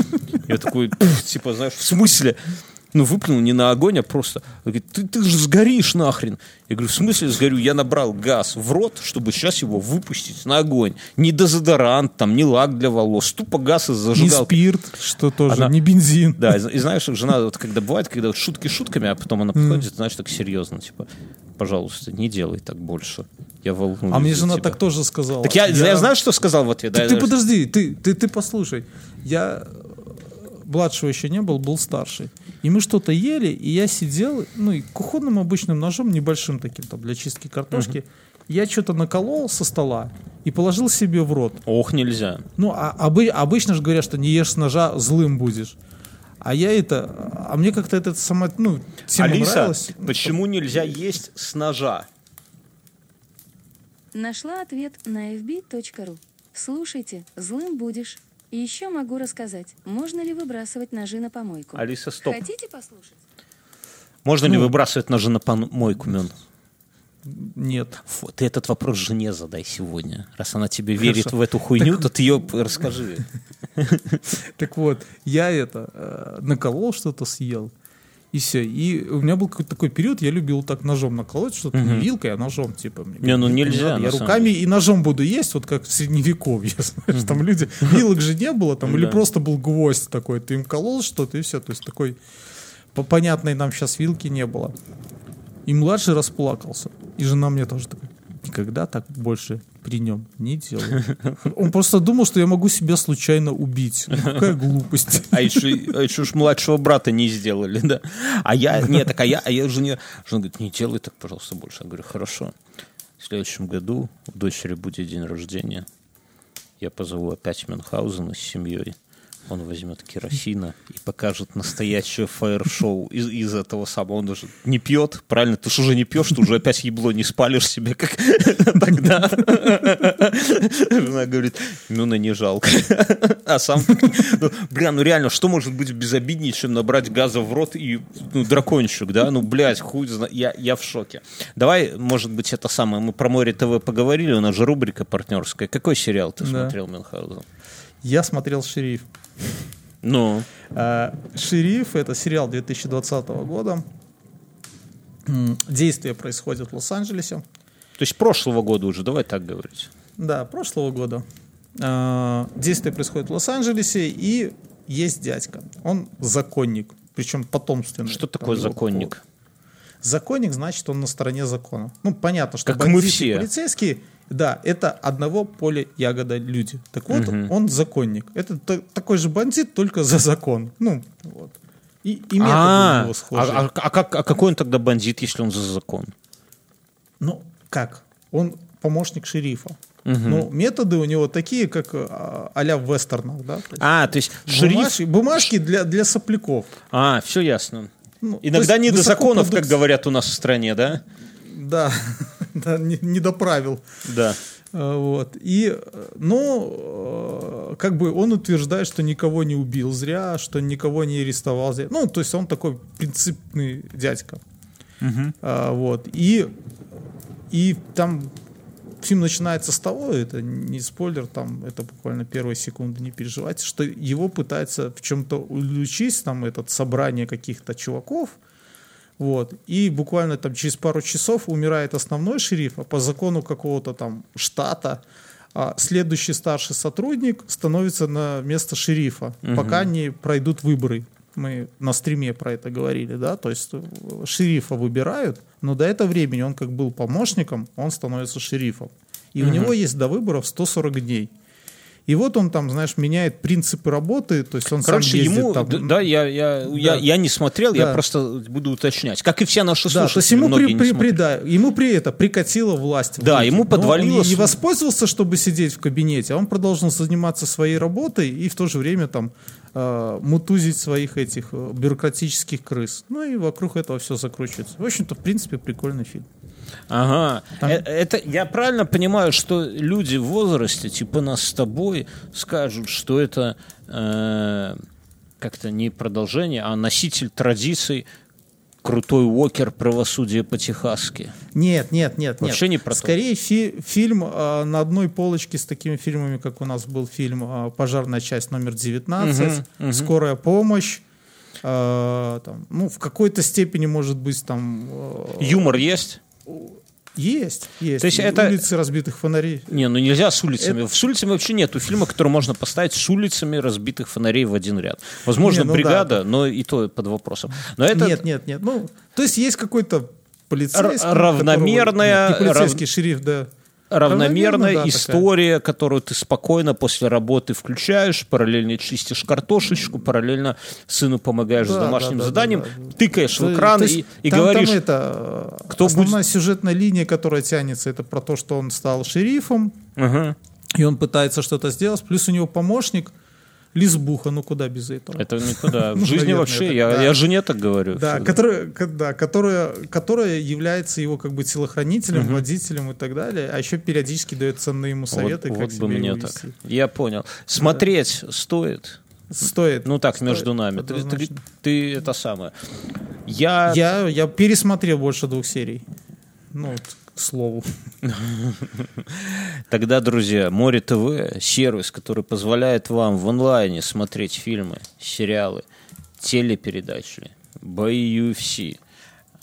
S3: Я такой, типа, знаешь, в смысле? Ну, выплюнул не на огонь, а просто. Он говорит, ты, ты же сгоришь нахрен. Я говорю, в смысле сгорю? Я набрал газ в рот, чтобы сейчас его выпустить на огонь. Не дезодорант, там, не лак для волос, тупо газ из
S2: Не
S3: зажигалки.
S2: спирт, что тоже,
S3: Она-
S2: не бензин.
S3: Да, и, и знаешь, жена, вот когда бывает, когда вот шутки шутками, а потом она подходит, знаешь, так серьезно, типа, пожалуйста, не делай так больше. Я волнуюсь.
S2: А мне жена
S3: тебя».
S2: так тоже сказала.
S3: Так я, я... знаю, что сказал в ответ.
S2: Ты,
S3: да,
S2: ты
S3: я-
S2: подожди, ты, ты, ты послушай. Я младшего еще не был, был старший. И мы что-то ели, и я сидел, ну, и кухонным обычным ножом, небольшим таким, там, для чистки картошки, я что-то наколол со стола и положил себе в рот.
S3: Ох, нельзя.
S2: Ну, а обы- обычно же говорят, что не ешь с ножа, злым будешь. А я это... А мне как-то это сама, ну, тема
S3: Алиса,
S2: нравилась.
S3: почему нельзя есть с ножа?
S4: Нашла ответ на fb.ru. Слушайте, злым будешь. И еще могу рассказать, можно ли выбрасывать ножи на помойку.
S3: Алиса, стоп.
S4: Хотите послушать?
S3: Можно
S2: Ну.
S3: ли выбрасывать ножи на помойку, Мен?
S2: Нет.
S3: Фу, ты этот вопрос жене задай сегодня. Раз она тебе верит
S2: Хорошо.
S3: в эту хуйню, то ты ее расскажи.
S2: Так вот, я это э, наколол что-то, съел. И все. И у меня был какой-то такой период, я любил так ножом наколоть что-то, не вилкой, а ножом, типа. Мне
S3: Не, ну нельзя,
S2: Я руками и ножом буду есть, вот как в средневековье, знаешь, там люди, вилок же не было, там, или
S3: Да.
S2: просто был гвоздь такой, ты им колол что-то, и все. То есть такой по понятной нам сейчас вилки не было. И младший расплакался. И жена мне тоже такая, никогда так больше при нем не делай. Он просто думал, что я могу себя случайно убить. Какая глупость.
S3: А еще, а еще ж младшего брата не сделали, да. А я, нет, так а я, а я жене, жена говорит, не делай так, пожалуйста, больше. Я говорю, хорошо. В следующем году у дочери будет день рождения. Я позову опять Мюнхгаузена с семьей. Он возьмет керосина и покажет настоящее фаер-шоу из, из этого самого. Он даже не пьет, правильно? Ты же уже не пьешь, ты уже опять ебло не спалишь себе, как тогда. Жена говорит, Мюна не жалко. А сам, ну, бля, ну реально, что может быть безобиднее, чем набрать газа в рот и ну, дракончик, да? Ну, блядь, хуй зна... я, я в шоке. Давай, может быть, это самое, мы про море ТВ поговорили, у нас же рубрика партнерская. Какой сериал ты смотрел, Мюнхгаузен?
S2: Я смотрел «Шериф».
S3: Ну,
S2: А, «Шериф» — это сериал 2020 года. Действие происходит в Лос-Анджелесе.
S3: то есть прошлого года уже, давай так говорить.
S2: Да, прошлого года. А, Действие происходит в Лос-Анджелесе, и есть дядька. Он законник, причем потомственный.
S3: Что такое законник?
S2: Законник значит, он на стороне закона. Ну, понятно, что
S3: Как мы все.
S2: полицейские, да, это одного поля ягода люди. Так вот, он законник. Это та- такой же бандит, только за закон. Ну, вот. И, и методы у
S3: А,
S2: него схожие.
S3: а, а как, а какой он тогда бандит, если он за закон?
S2: Ну, как? Он помощник шерифа. Ну, методы у него такие, как а, а-ля в вестернах, да? То есть
S3: А, то есть шериф...
S2: бумажки, бумажки для, для сопляков.
S3: А, все ясно.
S2: Ну,
S3: Иногда не до законов, как
S2: высокопродукц-
S3: говорят у нас в стране, да?
S2: Да, да не, не до правил.
S3: Да.
S2: Э, Вот. И, э, ну, э, как бы он утверждает, что никого не убил зря, что никого не арестовал зря. Ну, то есть он такой принципный дядька. А, Вот. И, и там фильм начинается с того, это не спойлер, там это буквально первые секунды, не переживайте, что его пытается в чем-то уличить, там этот собрание каких-то чуваков, вот. И буквально там через пару часов умирает основной шериф, а по закону какого-то там штата а следующий старший сотрудник становится на место шерифа, пока не пройдут выборы. Мы на стриме про это говорили, да, то есть э, шерифа выбирают, но до этого времени он как был помощником, он становится шерифом. И у него есть до выборов 140 дней. И вот он там, знаешь, меняет принципы работы, то есть он
S3: Короче,
S2: сам ездит
S3: ему,
S2: там,
S3: да, я, я, я, я не смотрел, я
S2: Да.
S3: просто буду уточнять. Как и все наши
S2: Да,
S3: слушатели,
S2: то есть ему, при, при- при- да, ему при это прикатила власть.
S3: Да, ему
S2: Но
S3: подвалило
S2: Он не, воспользовался, чтобы сидеть в кабинете, а он продолжил заниматься своей работой и в то же время там э, мутузить своих этих э, бюрократических крыс. Ну и вокруг этого все закручивается. В общем-то, в принципе, прикольный фильм.
S3: Ага.
S2: Там-
S3: Э, Это я правильно понимаю, что люди в возрасте, типа нас с тобой, скажут, что это э, как-то не продолжение, а носитель традиций крутой Уокер правосудия по-техасски.
S2: Нет, нет, нет,
S3: Вообще
S2: нет.
S3: не про.
S2: Скорее фи- фильм э, на одной полочке с такими фильмами, как у нас был фильм э, «Пожарная часть номер 19», «Скорая помощь», э, там, ну, в какой-то степени, может быть, там... э,
S3: Юмор есть?
S2: Есть, есть.
S3: То есть
S2: И
S3: это-
S2: улицы разбитых фонарей.
S3: Не, ну нельзя с улицами. С улицами вообще нету фильма, который можно поставить с улицами разбитых фонарей в один ряд. Возможно,
S2: Не, ну да.
S3: бригада, но и то под вопросом. Но это
S2: Нет, нет, нет. Ну, то есть есть какой-то полицейский,
S3: равномерная-
S2: которого- не полицейский шериф, да.
S3: Равномерная
S2: да,
S3: история, которую ты спокойно после работы включаешь, параллельно чистишь картошечку, параллельно сыну помогаешь с
S2: Да,
S3: домашним
S2: да, да,
S3: заданием,
S2: да, да.
S3: тыкаешь
S2: То-
S3: в экран
S2: есть
S3: и, и
S2: там-
S3: говоришь,
S2: Там это,
S3: кто
S2: основная сюжетная линия, которая тянется, это про то, что он стал шерифом,
S3: «Ага,
S2: и он пытается что-то сделать, плюс у него помощник Лизбуха, ну куда без этого.
S3: это никуда. В жизни вообще, я, жене так говорю.
S2: Да, которая, ко- да, которая, которая является его как бы телохранителем, водителем и так далее, а еще периодически дает ценные ему советы,
S3: вот,
S2: как себя
S3: бы мне так. Я понял. Смотреть стоит.
S2: Стоит.
S3: Ну так,
S2: Стоит,
S3: между нами. Ты, ты- ты это самое. Я,
S2: Я, я пересмотрел больше двух серий. Ну, вот, к слову.
S3: Тогда, друзья, Море ТВ, сервис, который позволяет вам в онлайне смотреть фильмы, сериалы, телепередачи, бои UFC,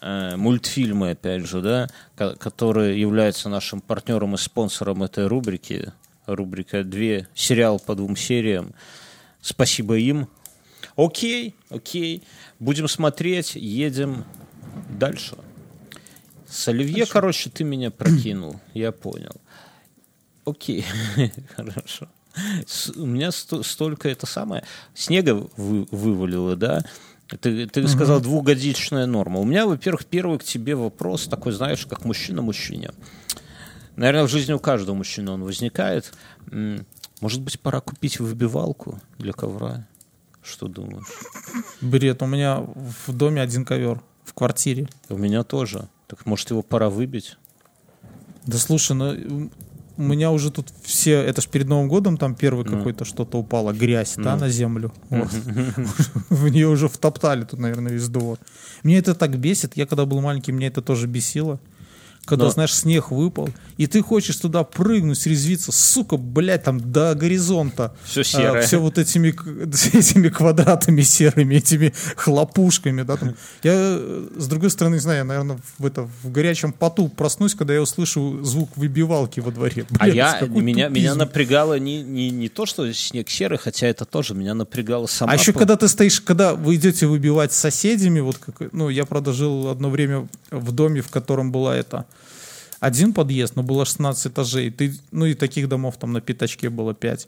S3: э, мультфильмы, опять же, да, ко- которые являются нашим партнером и спонсором этой рубрики. Рубрика «Две», сериал по двум сериям. Спасибо им. Окей, окей. Будем смотреть, едем дальше. С Оливье, короче, ты меня прокинул, я понял. Окей, хорошо. С- у меня сто- столько это самое снега вы- вывалило, да? Ты, ты сказал двухгодичная норма. У меня, во-первых, первый к тебе вопрос такой, знаешь, как мужчина мужчине. Наверное, в жизни у каждого мужчины он возникает. Может быть, пора купить выбивалку для ковра? Что думаешь?
S2: Бред, у меня в доме один ковер. В квартире.
S3: У меня тоже. Так может его пора выбить?
S2: Да слушай, ну у меня уже тут все, это ж перед Новым годом там первый какой-то что-то упало, грязь, да, на землю. Вот. В нее уже втоптали тут, наверное, весь двор. Мне это так бесит. Я когда был маленький, меня это тоже бесило. Когда,
S3: Но-
S2: знаешь, снег выпал, и ты хочешь туда прыгнуть, резвиться, сука, блядь, там до горизонта.
S3: Всё серое.
S2: все вот этими, этими квадратами серыми, этими хлопушками, да, там. Я, э, с другой стороны, не знаю, я, наверное, в, это, в горячем поту проснусь, когда я услышу звук выбивалки во дворе.
S3: А
S2: Блядь,
S3: я,
S2: какой
S3: меня, меня напрягало не, не, не то, что снег серый, хотя это тоже меня напрягало сама.
S2: А еще когда ты стоишь, когда вы идете выбивать с соседями, вот как, ну, я, правда, жил одно время в доме, в котором была это один подъезд, но было 16 этажей, ты, ну и таких домов там на пятачке было 5.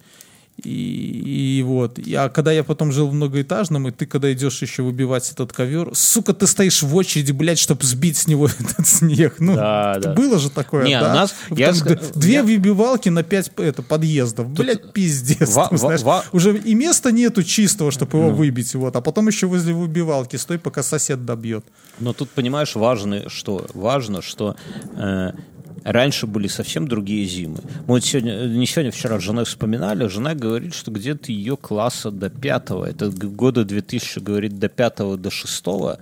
S2: И, и вот. И- А когда я потом жил в многоэтажном, и ты, когда идешь еще выбивать этот ковер, сука, ты стоишь в очереди, блядь, чтобы сбить с него этот снег. Ну,
S3: Да, да.
S2: было же такое,
S3: Не, у
S2: да?
S3: нас-
S2: Там
S3: я
S2: две
S3: я-
S2: выбивалки на пять это, подъездов. Блядь, пиздец.
S3: Ва- ва-
S2: знаешь,
S3: ва-
S2: Уже и места нету чистого, чтобы
S3: Ну.
S2: его выбить. Вот. А потом еще возле выбивалки стой, пока сосед добьет.
S3: Но тут, понимаешь, важно, что важно, что э, раньше были совсем другие зимы. Мы вот сегодня, э, не сегодня, вчера с женой вспоминали, жена говорит, что где-то ее класса до пятого, это года 2000, говорит, до пятого, до шестого,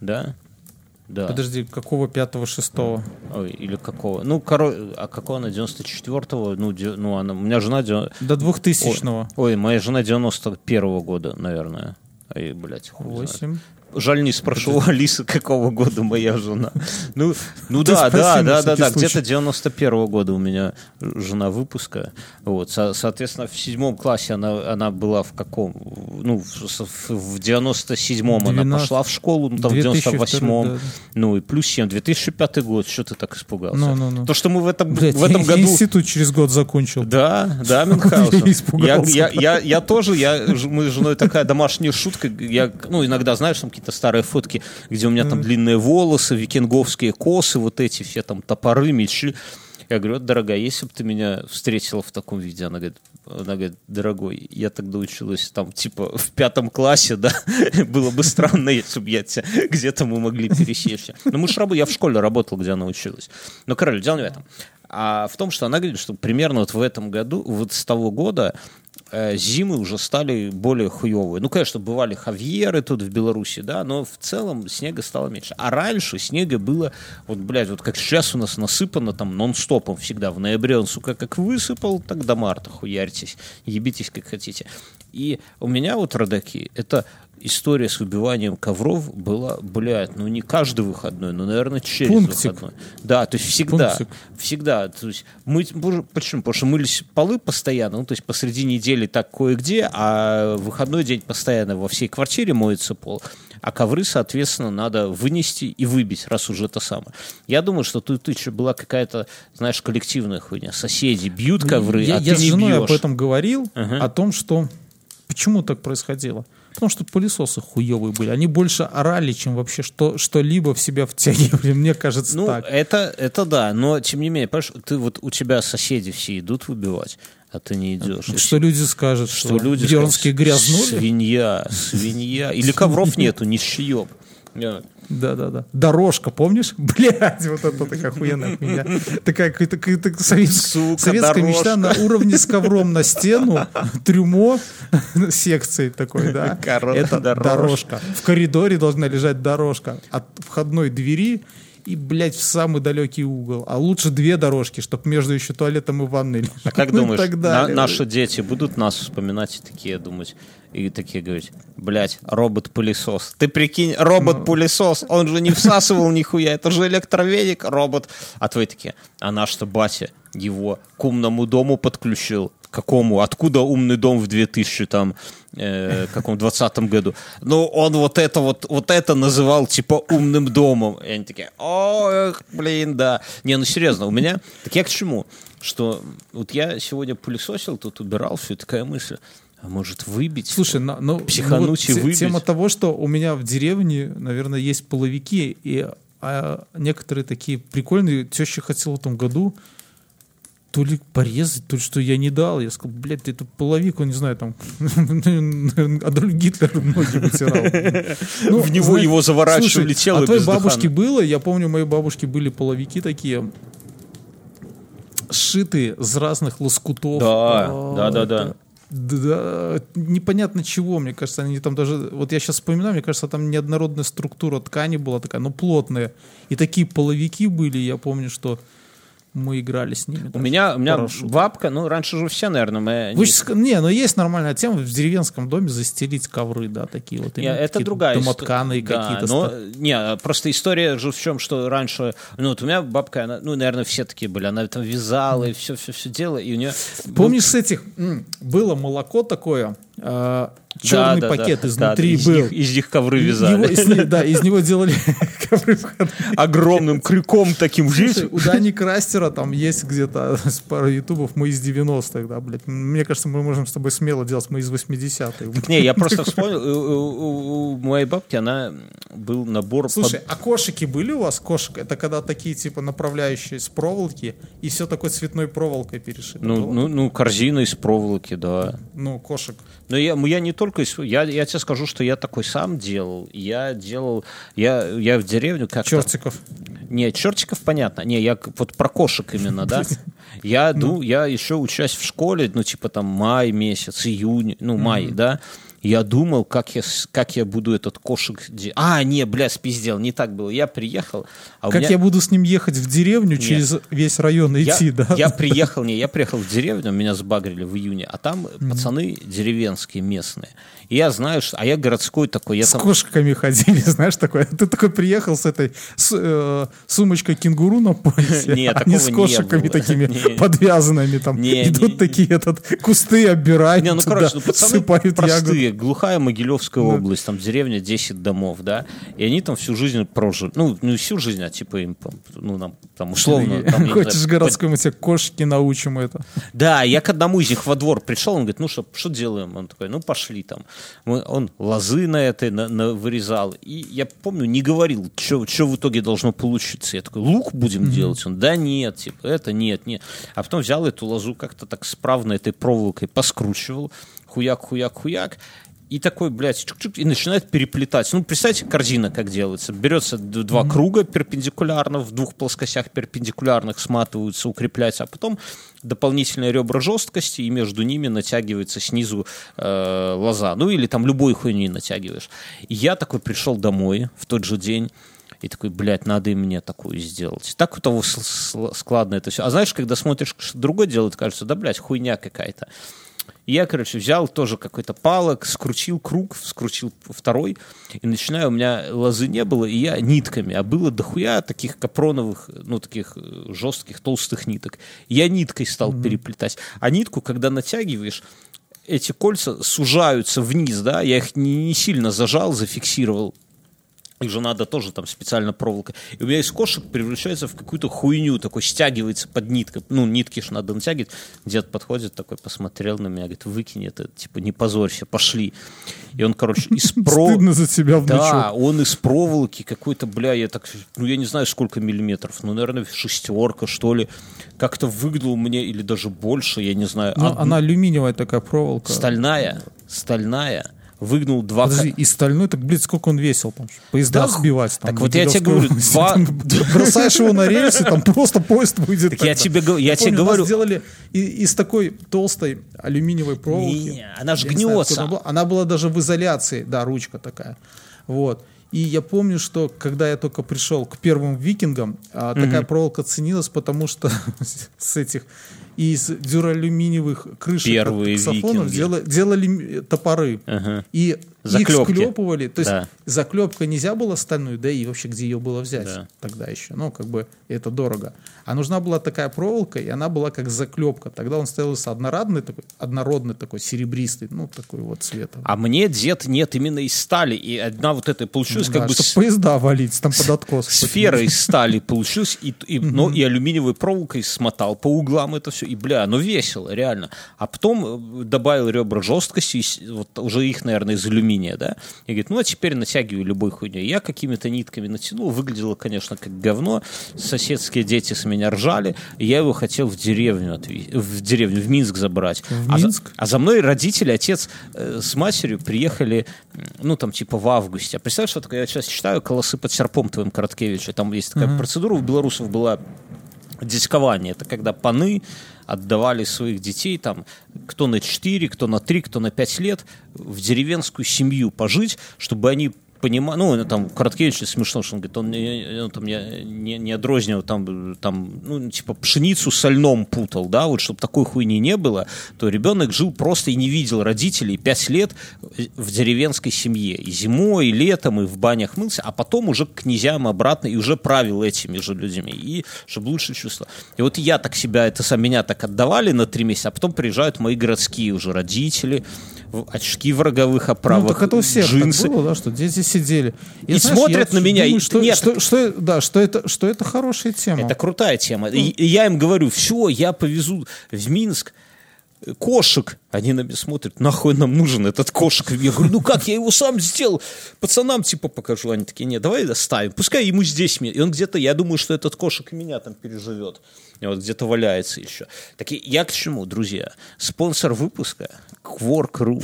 S3: да? Да.
S2: Подожди, какого пятого, шестого?
S3: Ой, или какого? Ну, коро... а какого она, 94-го? Ну, де- ну, она... у меня жена... де-
S2: До двухтысячного.
S3: Ой, моя жена 91-го года, наверное. Ай, блядь, хуй знает. Жаль, не спрошу у Алисы, какого года моя жена. Ну, ну да, да, да, да, да. Где-то 91 года у меня жена выпуска. Вот, со- соответственно, в седьмом классе она, она была в каком? Ну, в, в- в 97-м она
S2: 12.
S3: пошла в школу, ну, там в
S2: 2002,
S3: 98-м.
S2: да.
S3: Ну, и плюс 7. 2005 год. Что ты так испугался?
S2: Ну, ну, ну.
S3: То, что мы в этом,
S2: Блядь,
S3: в этом
S2: я
S3: году...
S2: институт через год закончил.
S3: Да, да, Мюнхгаузен.
S2: Я.
S3: Я, я, я, я тоже, я, мы с женой такая домашняя шутка. Я, ну, иногда, знаешь, там какие-то старые фотки, где у меня там длинные волосы, викинговские косы, вот эти все там топоры, мечи. Я говорю, вот, дорогая, если бы ты меня встретила в таком виде, она говорит, она говорит, дорогой, я тогда училась там, типа, в пятом классе, да, было бы странно, если бы я тебя где-то мы могли пересечься. Но мы ж рабы, я в школе работал, где она училась. Но, короче, дело не в этом. А в том, что она говорит, что примерно вот в этом году, вот с того года, зимы уже стали более хуевые. Ну, конечно, бывали хавьеры тут в Беларуси, да, но в целом снега стало меньше. А раньше снега было, вот, блядь, вот как сейчас у нас насыпано там нон-стопом всегда. В ноябре он, сука, как высыпал, так до марта хуярьтесь, ебитесь как хотите. И у меня вот родаки, это история с выбиванием ковров была, блядь, ну не каждый выходной, но, наверное, через
S2: Пунктик.
S3: выходной. Да, то есть всегда,
S2: Пунктик.
S3: всегда. То есть мы, почему? Потому что мылись полы постоянно, ну то есть посреди недели так кое-где, а выходной день постоянно во всей квартире моется пол. А ковры, соответственно, надо вынести и выбить, раз уже это самое. Я думаю, что тут еще была какая-то, знаешь, коллективная хуйня. Соседи бьют ковры,
S2: я,
S3: а
S2: я
S3: ты
S2: с
S3: не
S2: женой
S3: бьешь.
S2: об этом говорил,
S3: Ага.
S2: о том, что почему так происходило. Потому что пылесосы хуевые были. Они больше орали, чем вообще что, что-либо в себя втягивали. Мне кажется,
S3: Ну,
S2: так.
S3: это, это да, но тем не менее, понимаешь, ты вот у тебя соседи все идут выбивать, а ты не идешь. И
S2: Что люди скажут, что,
S3: что люди
S2: Бьернские
S3: скажут,
S2: грязнули.
S3: Свинья, свинья. Или ковров нету, не шьем.
S2: Да-да-да. Дорожка, помнишь? Блядь, вот это такая охуенная хуйня. Такая какая-то, советская мечта на уровне с ковром на стену, трюмо секции такой, да. Это
S3: дорожка.
S2: дорожка. В коридоре должна лежать дорожка от входной двери и, блядь, в самый далекий угол. А лучше две дорожки, чтобы между еще туалетом и ванной лежали.
S3: А как
S2: Ну и
S3: думаешь,
S2: так
S3: на- наши дети будут нас вспоминать и такие думать, и такие говорить, блядь, робот-пылесос. Ты прикинь, робот-пылесос, он же не всасывал нихуя, это же электровеник, робот. А твои такие, а наш-то батя его к умному дому подключил. Какому? Откуда умный дом в 2000 там э, каком 20 году? Ну, он вот это вот, вот это называл типа умным домом. И они такие, ох, блин, да. Не, ну серьезно, у меня, так я к чему? Что вот я сегодня пылесосил, тут убирал, все, такая мысль, а может выбить?
S2: Слушай, на- ну,
S3: Психануть
S2: ну вот
S3: и выбить.
S2: Тема того, что у меня в деревне, наверное, есть половики, и а, некоторые такие прикольные. Теща хотела в том году то ли порезать, то ли что я не дал. Я сказал, блядь, ты это половик, он, не знаю, там, Адольф Гитлер ноги вытирал. Ну,
S3: В него
S2: знаешь,
S3: его заворачивали
S2: слушай,
S3: тело
S2: А твоей бабушке было, я помню, у моей бабушки были половики такие, сшитые из разных лоскутов.
S3: Да,
S2: А,
S3: да, да, да.
S2: да, непонятно чего, мне кажется, они там даже, вот я сейчас вспоминаю, мне кажется, там неоднородная структура ткани была такая, ну, плотная. И такие половики были, я помню, что мы играли с ними.
S3: У меня, у меня
S2: Парашют.
S3: бабка, ну, раньше же все, наверное, мы...
S2: Вы ск- не, ну есть нормальная тема в деревенском доме застелить ковры, да, такие вот.
S3: Не, это
S2: какие-то
S3: другая
S2: Домотканые
S3: история. Да,
S2: какие-то.
S3: но,
S2: ста-
S3: не, просто история же в чем, что раньше, ну, вот у меня бабка, она, ну, наверное, все такие были, она там вязала и все-все-все делала, и у нее...
S2: Помнишь с этих, было молоко такое, а, черный
S3: Да, да,
S2: пакет
S3: да,
S2: изнутри
S3: да, из
S2: был.
S3: них- из них ковры
S2: Его-
S3: вязали.
S2: из не- да, из него делали ковры.
S3: Огромным крюком таким жизнь.
S2: у Дани Крастера там есть где-то с пару ютубов, мы из 90-х, да, блядь. Мне кажется, мы можем с тобой смело делать, мы из 80-х.
S3: Не, я просто вспомнил, у, моей бабки, она был набор...
S2: Слушай, а кошики были у вас? Кошек? Это когда такие, типа, направляющие с проволоки, и все такой цветной проволокой перешито.
S3: ну, ну, ну, корзина из проволоки, да.
S2: Ну, кошек.
S3: Но я, я не только... Я, я тебе скажу, что я такой сам делал. Я делал... Я, я в деревню как-то...
S2: Чертиков.
S3: Не, чертиков понятно. Не, я вот про кошек именно, да. Я, ну, я еще учась в школе, ну, типа там май месяц, июнь, ну, май, да. Я думал, как я, как я буду этот кошек... А, не, бля, спиздел, не так было. Я приехал, а
S2: Как
S3: меня...
S2: я буду с ним ехать в деревню, через весь район
S3: Я,
S2: идти, да?
S3: я приехал, не, я приехал в деревню, меня сбагрили в июне, а там пацаны деревенские местные. И я знаю, что, а я городской такой, я
S2: С
S3: там...
S2: кошками ходили, знаешь, такое. Ты такой приехал с этой с, э, сумочкой кенгуру на поясе,
S3: Не,
S2: а с
S3: не
S2: кошиками
S3: было.
S2: такими
S3: Не.
S2: подвязанными там.
S3: Не,
S2: Идут
S3: не,
S2: такие этот кусты оббирают,
S3: Не, ну, короче, ну, пацаны
S2: сыпают
S3: простые,
S2: ягоды.
S3: глухая Могилевская область, там деревня 10 домов, да, и они там всю жизнь прожили, ну, не всю жизнь, а типа им, ну, нам, там, условно, там,
S2: Хочешь
S3: знаю,
S2: городской, мы тебе кошки научим это.
S3: Да, я к одному из них во двор пришел, он говорит, ну что, что делаем? Он такой, ну пошли там. Мы- он лозы на этой на- на- вырезал. И я помню, не говорил, что в итоге должно получиться. Я такой, лук будем делать? Он, да нет, типа, это нет, нет. А потом взял эту лозу как-то так справно этой проволокой поскручивал, хуяк, хуяк, хуяк. И такой, блядь, чук-чук, и начинает переплетать. Ну, представьте, корзина как делается. Берется два круга перпендикулярно, в двух плоскостях перпендикулярных сматываются, укрепляются, а потом дополнительные ребра жесткости, и между ними натягивается снизу э, лоза. Ну, или там любой хуйней натягиваешь. И я такой пришел домой в тот же день, и такой, блядь, надо и мне такую сделать. Так у того складно это все. А знаешь, когда смотришь, что другой делает, кажется, да, блядь, хуйня какая-то. И я, короче, взял тоже какой-то палок, скрутил круг, скрутил второй, и начинаю, у меня лозы не было, и я нитками, а было дохуя таких капроновых, ну, таких э, жестких, толстых ниток. Я ниткой стал переплетать. А нитку, когда натягиваешь, эти кольца сужаются вниз, да, я их не, не сильно зажал, зафиксировал, их же надо тоже там специально проволокой. И у меня из кошек превращается в какую-то хуйню, такой стягивается под ниткой. Ну, нитки ж надо натягивать. Дед подходит такой, посмотрел на меня, говорит, выкинь это, типа, не позорься, пошли. И он, короче, из про...
S2: Стыдно за себя
S3: Да,
S2: внучок.
S3: он из проволоки какой-то, бля, я так, ну, я не знаю, сколько миллиметров, ну, наверное, шестерка, что ли. Как-то выгнул мне, или даже больше, я не знаю.
S2: Ну, она алюминиевая такая проволока.
S3: Стальная, стальная, выгнул два...
S2: Подожди,
S3: ка-
S2: и стальной, так, блин, сколько он весил там? Поезда
S3: Да
S2: сбивать там.
S3: так вот я тебе говорю, два-
S2: Бросаешь его на рельсы, там просто поезд выйдет.
S3: Так я тебе го- я тебе говорю-
S2: сделали из такой толстой алюминиевой проволоки.
S3: Она ж
S2: Я не знаю,
S3: гнется.
S2: откуда она была. Она была даже в изоляции, да, ручка такая. Вот. И я помню, что когда я только пришел к первым викингам, а, такая проволока ценилась, потому что с этих из дюралюминиевых крышек
S3: Первые
S2: от саксофонов
S3: викинги.
S2: дела- делали топоры.
S3: Ага.
S2: И
S3: Заклепки.
S2: их склепывали. То есть
S3: Да.
S2: заклепка нельзя было стальную, да и вообще где ее было взять
S3: Да.
S2: тогда еще. Ну, как бы это дорого. А нужна была такая проволока, и она была как заклепка. Тогда он становился однородный такой, однородный такой, серебристый, ну, такой вот цвета.
S3: А мне дед нет именно из стали. И одна вот эта получилась
S2: Да,
S3: как бы с-
S2: поезда валить, там под откос.
S3: сфера из стали получилась, и, и, но и алюминиевой проволокой смотал по углам это все. И, бля, ну весело, реально. А потом э, добавил ребра жесткости, вот уже их, наверное, из алюминия, да. И говорит, ну а теперь натягиваю любой хуйней. Я какими-то нитками натянул, выглядело, конечно, как говно. Соседские дети с меня ржали. И я его хотел в деревню, отве- в деревню, в Минск забрать.
S2: В
S3: А за-
S2: Минск?
S3: а за мной родители, отец э, с матерью приехали, ну, там, типа, в августе. А представляешь, что такое? Я сейчас читаю «Колосы под серпом» твоим Короткевича. Там есть такая процедура у белорусов была дядькование. Это когда паны отдавали своих детей, там, кто на 4, кто на 3, кто на 5 лет, в деревенскую семью пожить, чтобы они понимаю, ну, там, Короткевич смешно, что он говорит, он, он там не, не, не отрознил, там, там, ну, типа, пшеницу со льном путал, да, вот, чтобы такой хуйни не было, то ребенок жил просто и не видел родителей пять лет в деревенской семье, и зимой, и летом, и в банях мылся, а потом уже к князьям обратно, и уже правил этими же людьми, и чтобы лучше чувство. И вот я так себя, это сам меня так отдавали на три месяца, а потом приезжают мои городские уже родители, очки в роговых оправах,
S2: Ну, так это у всех
S3: джинсы.
S2: так было, да, что дети сидели.
S3: И смотрят на меня,
S2: думаю,
S3: и-
S2: что,
S3: нет,
S2: что, что- да, что это, что это хорошая тема.
S3: Это крутая тема. И, и я им говорю, все, я повезу в Минск кошек. Они на меня смотрят, нахуй нам нужен этот кошек. Я говорю, ну как, я его сам сделал. Пацанам типа покажу. Они такие, нет, давай доставим. Пускай ему здесь. ми-». И он где-то, я думаю, что этот кошек и меня там переживет. Вот где-то валяется еще. Так я к чему, друзья? Спонсор выпуска Quark.ru.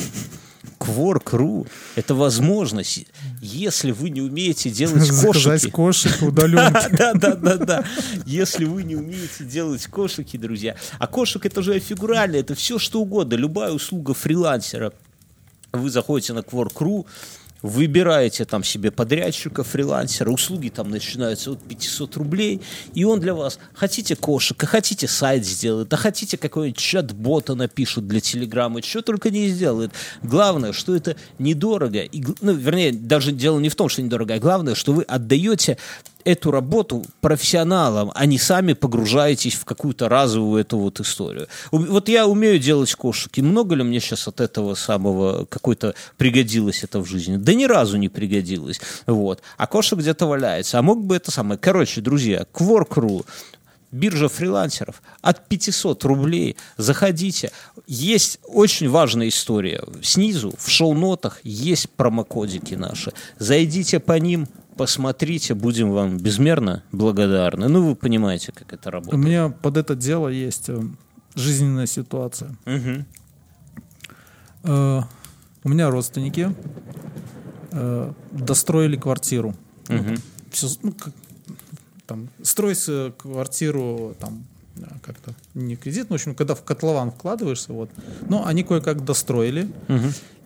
S3: Quark.ru – это возможность, если вы не умеете делать
S2: Заказать
S3: кошки,
S2: кошек удаленки.
S3: да, да, да, да. Если вы не умеете делать кошики, друзья. А кошек это же фигурально, это все что угодно. Любая услуга фрилансера. Вы заходите на Quark.ru, выбираете там себе подрядчика, фрилансера, услуги там начинаются от 500 рублей, и он для вас, хотите кошек, а хотите сайт сделает, а хотите какой-нибудь чат-бота напишут для Телеграма, что только не сделает. Главное, что это недорого, и, ну, вернее, даже дело не в том, что недорого, а главное, что вы отдаете эту работу профессионалам, а не сами погружаетесь в какую-то разовую эту вот историю. Вот я умею делать кошек, и много ли мне сейчас от этого самого какой-то пригодилось это в жизни? Да ни разу не пригодилось. Вот. А кошек где-то валяется. А мог бы это самое... Короче, друзья, Quark.ru, биржа фрилансеров от 500 рублей. Заходите. Есть очень важная история. Снизу в шоу-нотах есть промокодики наши. Зайдите по ним, посмотрите, будем вам безмерно благодарны. Ну, вы понимаете, как это
S2: У
S3: работает.
S2: меня под это дело есть э, жизненная ситуация.
S3: Мгм.
S2: Э, У меня родственники э, достроили квартиру. Ну, там, всё- ну, как- там, строить э, квартиру там как-то не кредит, ну, в общем, когда в котлован вкладываешься, вот. Но они кое-как достроили,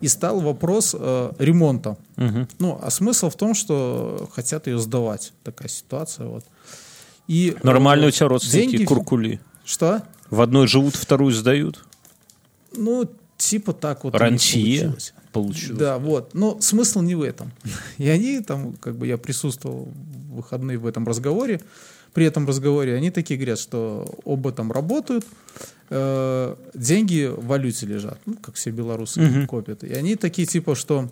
S2: и стал вопрос э, ремонта. Ну, а смысл в том, что хотят ее сдавать. Такая ситуация, вот. И, э,
S3: Нормально у тебя родственники
S2: деньги-
S3: куркули.
S2: Что?
S3: В одной живут, вторую сдают.
S2: Ну, типа так вот.
S3: Рантье
S2: получилось.
S3: получилось.
S2: Да, вот. Но смысл не в этом. И они там, как бы я присутствовал в выходные в этом разговоре. При этом разговоре они такие говорят, что оба там работают, э, деньги в валюте лежат, ну, как все белорусы копят. И они такие типа, что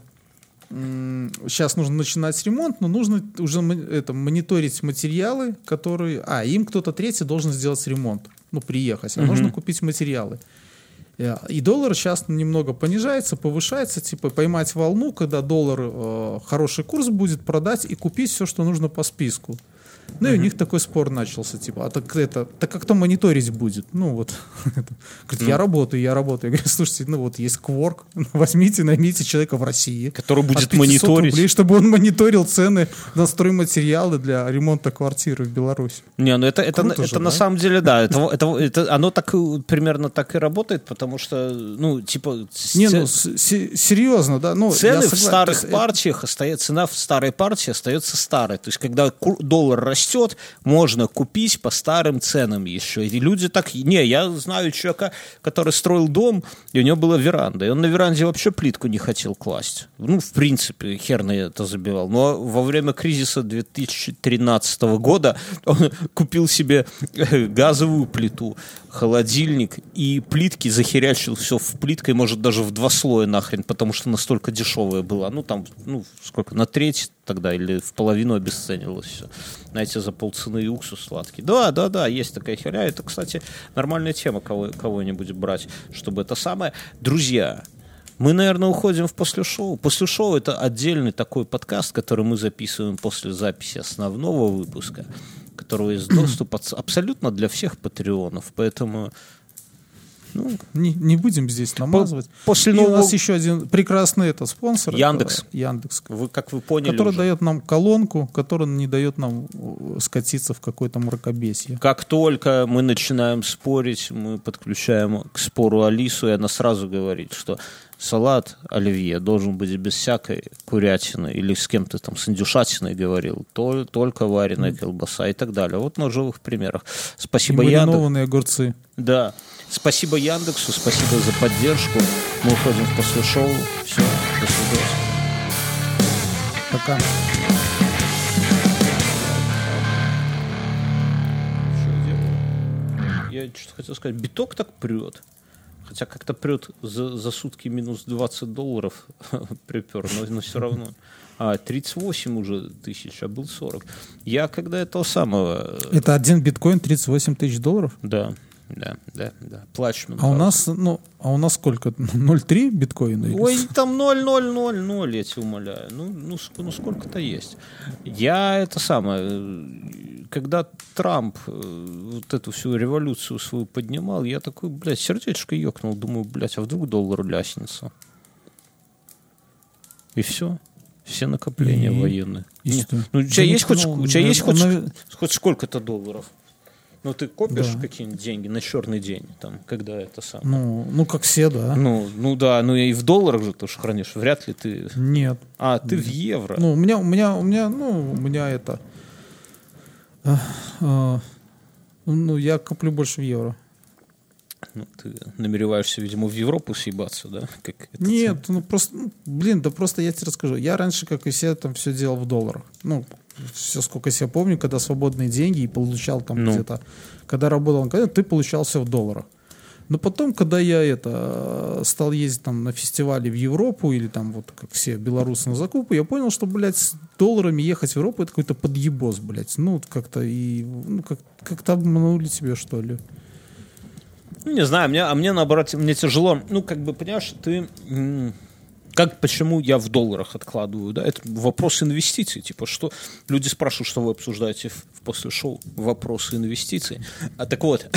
S2: сейчас нужно начинать ремонт, но нужно уже это, мониторить материалы, которые... А, им кто-то третий должен сделать ремонт, ну, приехать, а нужно купить материалы. Э, И доллар сейчас немного понижается, повышается, типа поймать волну, когда доллар э, хороший курс будет, продать и купить все, что нужно по списку. Ну и у них такой спор начался, типа, а так это, так как кто мониторить будет? Ну вот, говорит, я работаю, я работаю. Я говорю, слушайте, ну вот есть кворк, возьмите, наймите человека в России.
S3: Который будет
S2: от 500
S3: мониторить.
S2: рублей, чтобы он мониторил цены на стройматериалы для ремонта квартиры в Беларуси.
S3: Не, ну это, это,
S2: Круто
S3: это
S2: же,
S3: на
S2: да?
S3: самом деле, да, это, это, это- оно так и- примерно так и работает, потому что, ну, типа,
S2: Не, ну серьезно, да. Ну,
S3: цены в старых
S2: э,
S3: партиях остается, цена в старой партии остается старой. То есть, когда доллар растет, можно купить по старым ценам еще. И люди так... Не, я знаю человека, который строил дом, и у него была веранда. И он на веранде вообще плитку не хотел класть. Ну, в принципе, хер на это забивал. Но во время кризиса 2013 года он купил себе э, газовую плиту, холодильник и плитки, захерячил все в плиткой, может, даже в два слоя нахрен, потому что настолько дешевая была. Ну, там, ну, сколько, на треть тогда или в половину обесценилось все. Знаете, за полцены и уксус сладкий. Да, да, да, есть такая херня. Это, кстати, нормальная тема кого, кого-нибудь брать, чтобы это самое. Друзья, мы, наверное, уходим в после шоу. После шоу это отдельный такой подкаст, который мы записываем после записи основного выпуска, которого есть доступ абсолютно для всех патреонов. Поэтому ну,
S2: Не, не будем здесь намазывать.
S3: после
S2: И
S3: нового-
S2: у нас еще один прекрасный это спонсор.
S3: Яндекс.
S2: это Яндекс.
S3: вы, как вы поняли,
S2: Который
S3: уже,
S2: дает нам колонку, которая не дает нам э, скатиться в какое-то мракобесие.
S3: как только мы начинаем спорить, мы подключаем к спору Алису, и она сразу говорит, что салат оливье должен быть без всякой курятины или с кем-то там с индюшатиной говорил, то, только вареная колбаса и так далее. Вот на живых примерах. Спасибо, Яндекс.
S2: огурцы.
S3: Да. Спасибо Яндексу, спасибо за поддержку. Мы уходим в после шоу. Все, до свидания.
S2: Пока.
S3: Я что-то хотел сказать, биток так прет. Хотя как-то прет за, за сутки минус 20 долларов припер, но, но все равно. А, 38 уже тысяч, а был 40. Я когда этого самого...
S2: Это один биткоин 38 тысяч долларов?
S3: Да, да, да, да. Плачь.
S2: А у нас, ну, а у нас сколько? 0,3 биткоина?
S3: Ой, там 0, 0, 0, 0, я тебя умоляю. Ну, ну, ну сколько-то есть. Я это самое, э, когда Трамп э, вот эту всю революцию свою поднимал, я такой, блядь, сердечко ёкнул, думаю, блядь, а вдруг доллар ляснется? И все. Все накопления
S2: И?
S3: военные.
S2: И
S3: Нет.
S2: что?
S3: Ну, у тебя есть хоть, у тебя есть хоть,
S2: ну,
S3: хоть сколько-то долларов? Ну, ты копишь
S2: Да.
S3: какие-нибудь деньги на черный день, там, когда это самое?
S2: Ну, ну, как все, да.
S3: Ну, ну да, ну и в долларах же тоже хранишь. Вряд ли ты.
S2: Нет.
S3: А, ты в евро.
S2: Ну, у меня, у меня, у меня, ну, у меня это... а, а, ну, я коплю больше в евро.
S3: Ну, ты намереваешься, видимо, в Европу съебаться, да? Как это
S2: Нет, ну просто, ну, блин, да просто я тебе расскажу. Я раньше, как и все, там все делал в долларах. Ну, все, сколько я себя помню, когда свободные деньги и получал там
S3: Ну.
S2: где-то, когда работал, когда ты получал все в долларах. Но потом, когда я это э, стал ездить там на фестивали в Европу или там вот как все белорусы на закупы, я понял, что, блядь, с долларами ехать в Европу это какой-то подъебос, блядь. Ну, как-то и, ну, как, как-то обманули тебе, что ли.
S3: Ну, не знаю, мне, а мне наоборот, мне тяжело. Ну, как бы, понимаешь, ты... Как, почему я в долларах откладываю, да? Это вопрос инвестиций. Типа, что... Люди спрашивают, что вы обсуждаете в, в после шоу. Вопросы инвестиций. А так вот,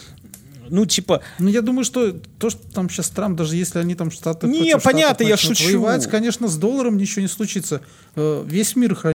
S3: ну, типа,
S2: Ну, я думаю, что то, что там сейчас Трамп, даже если они там штаты...
S3: Не, понятно, я шучу.
S2: Воевать, конечно, с долларом ничего не случится. Э, Весь мир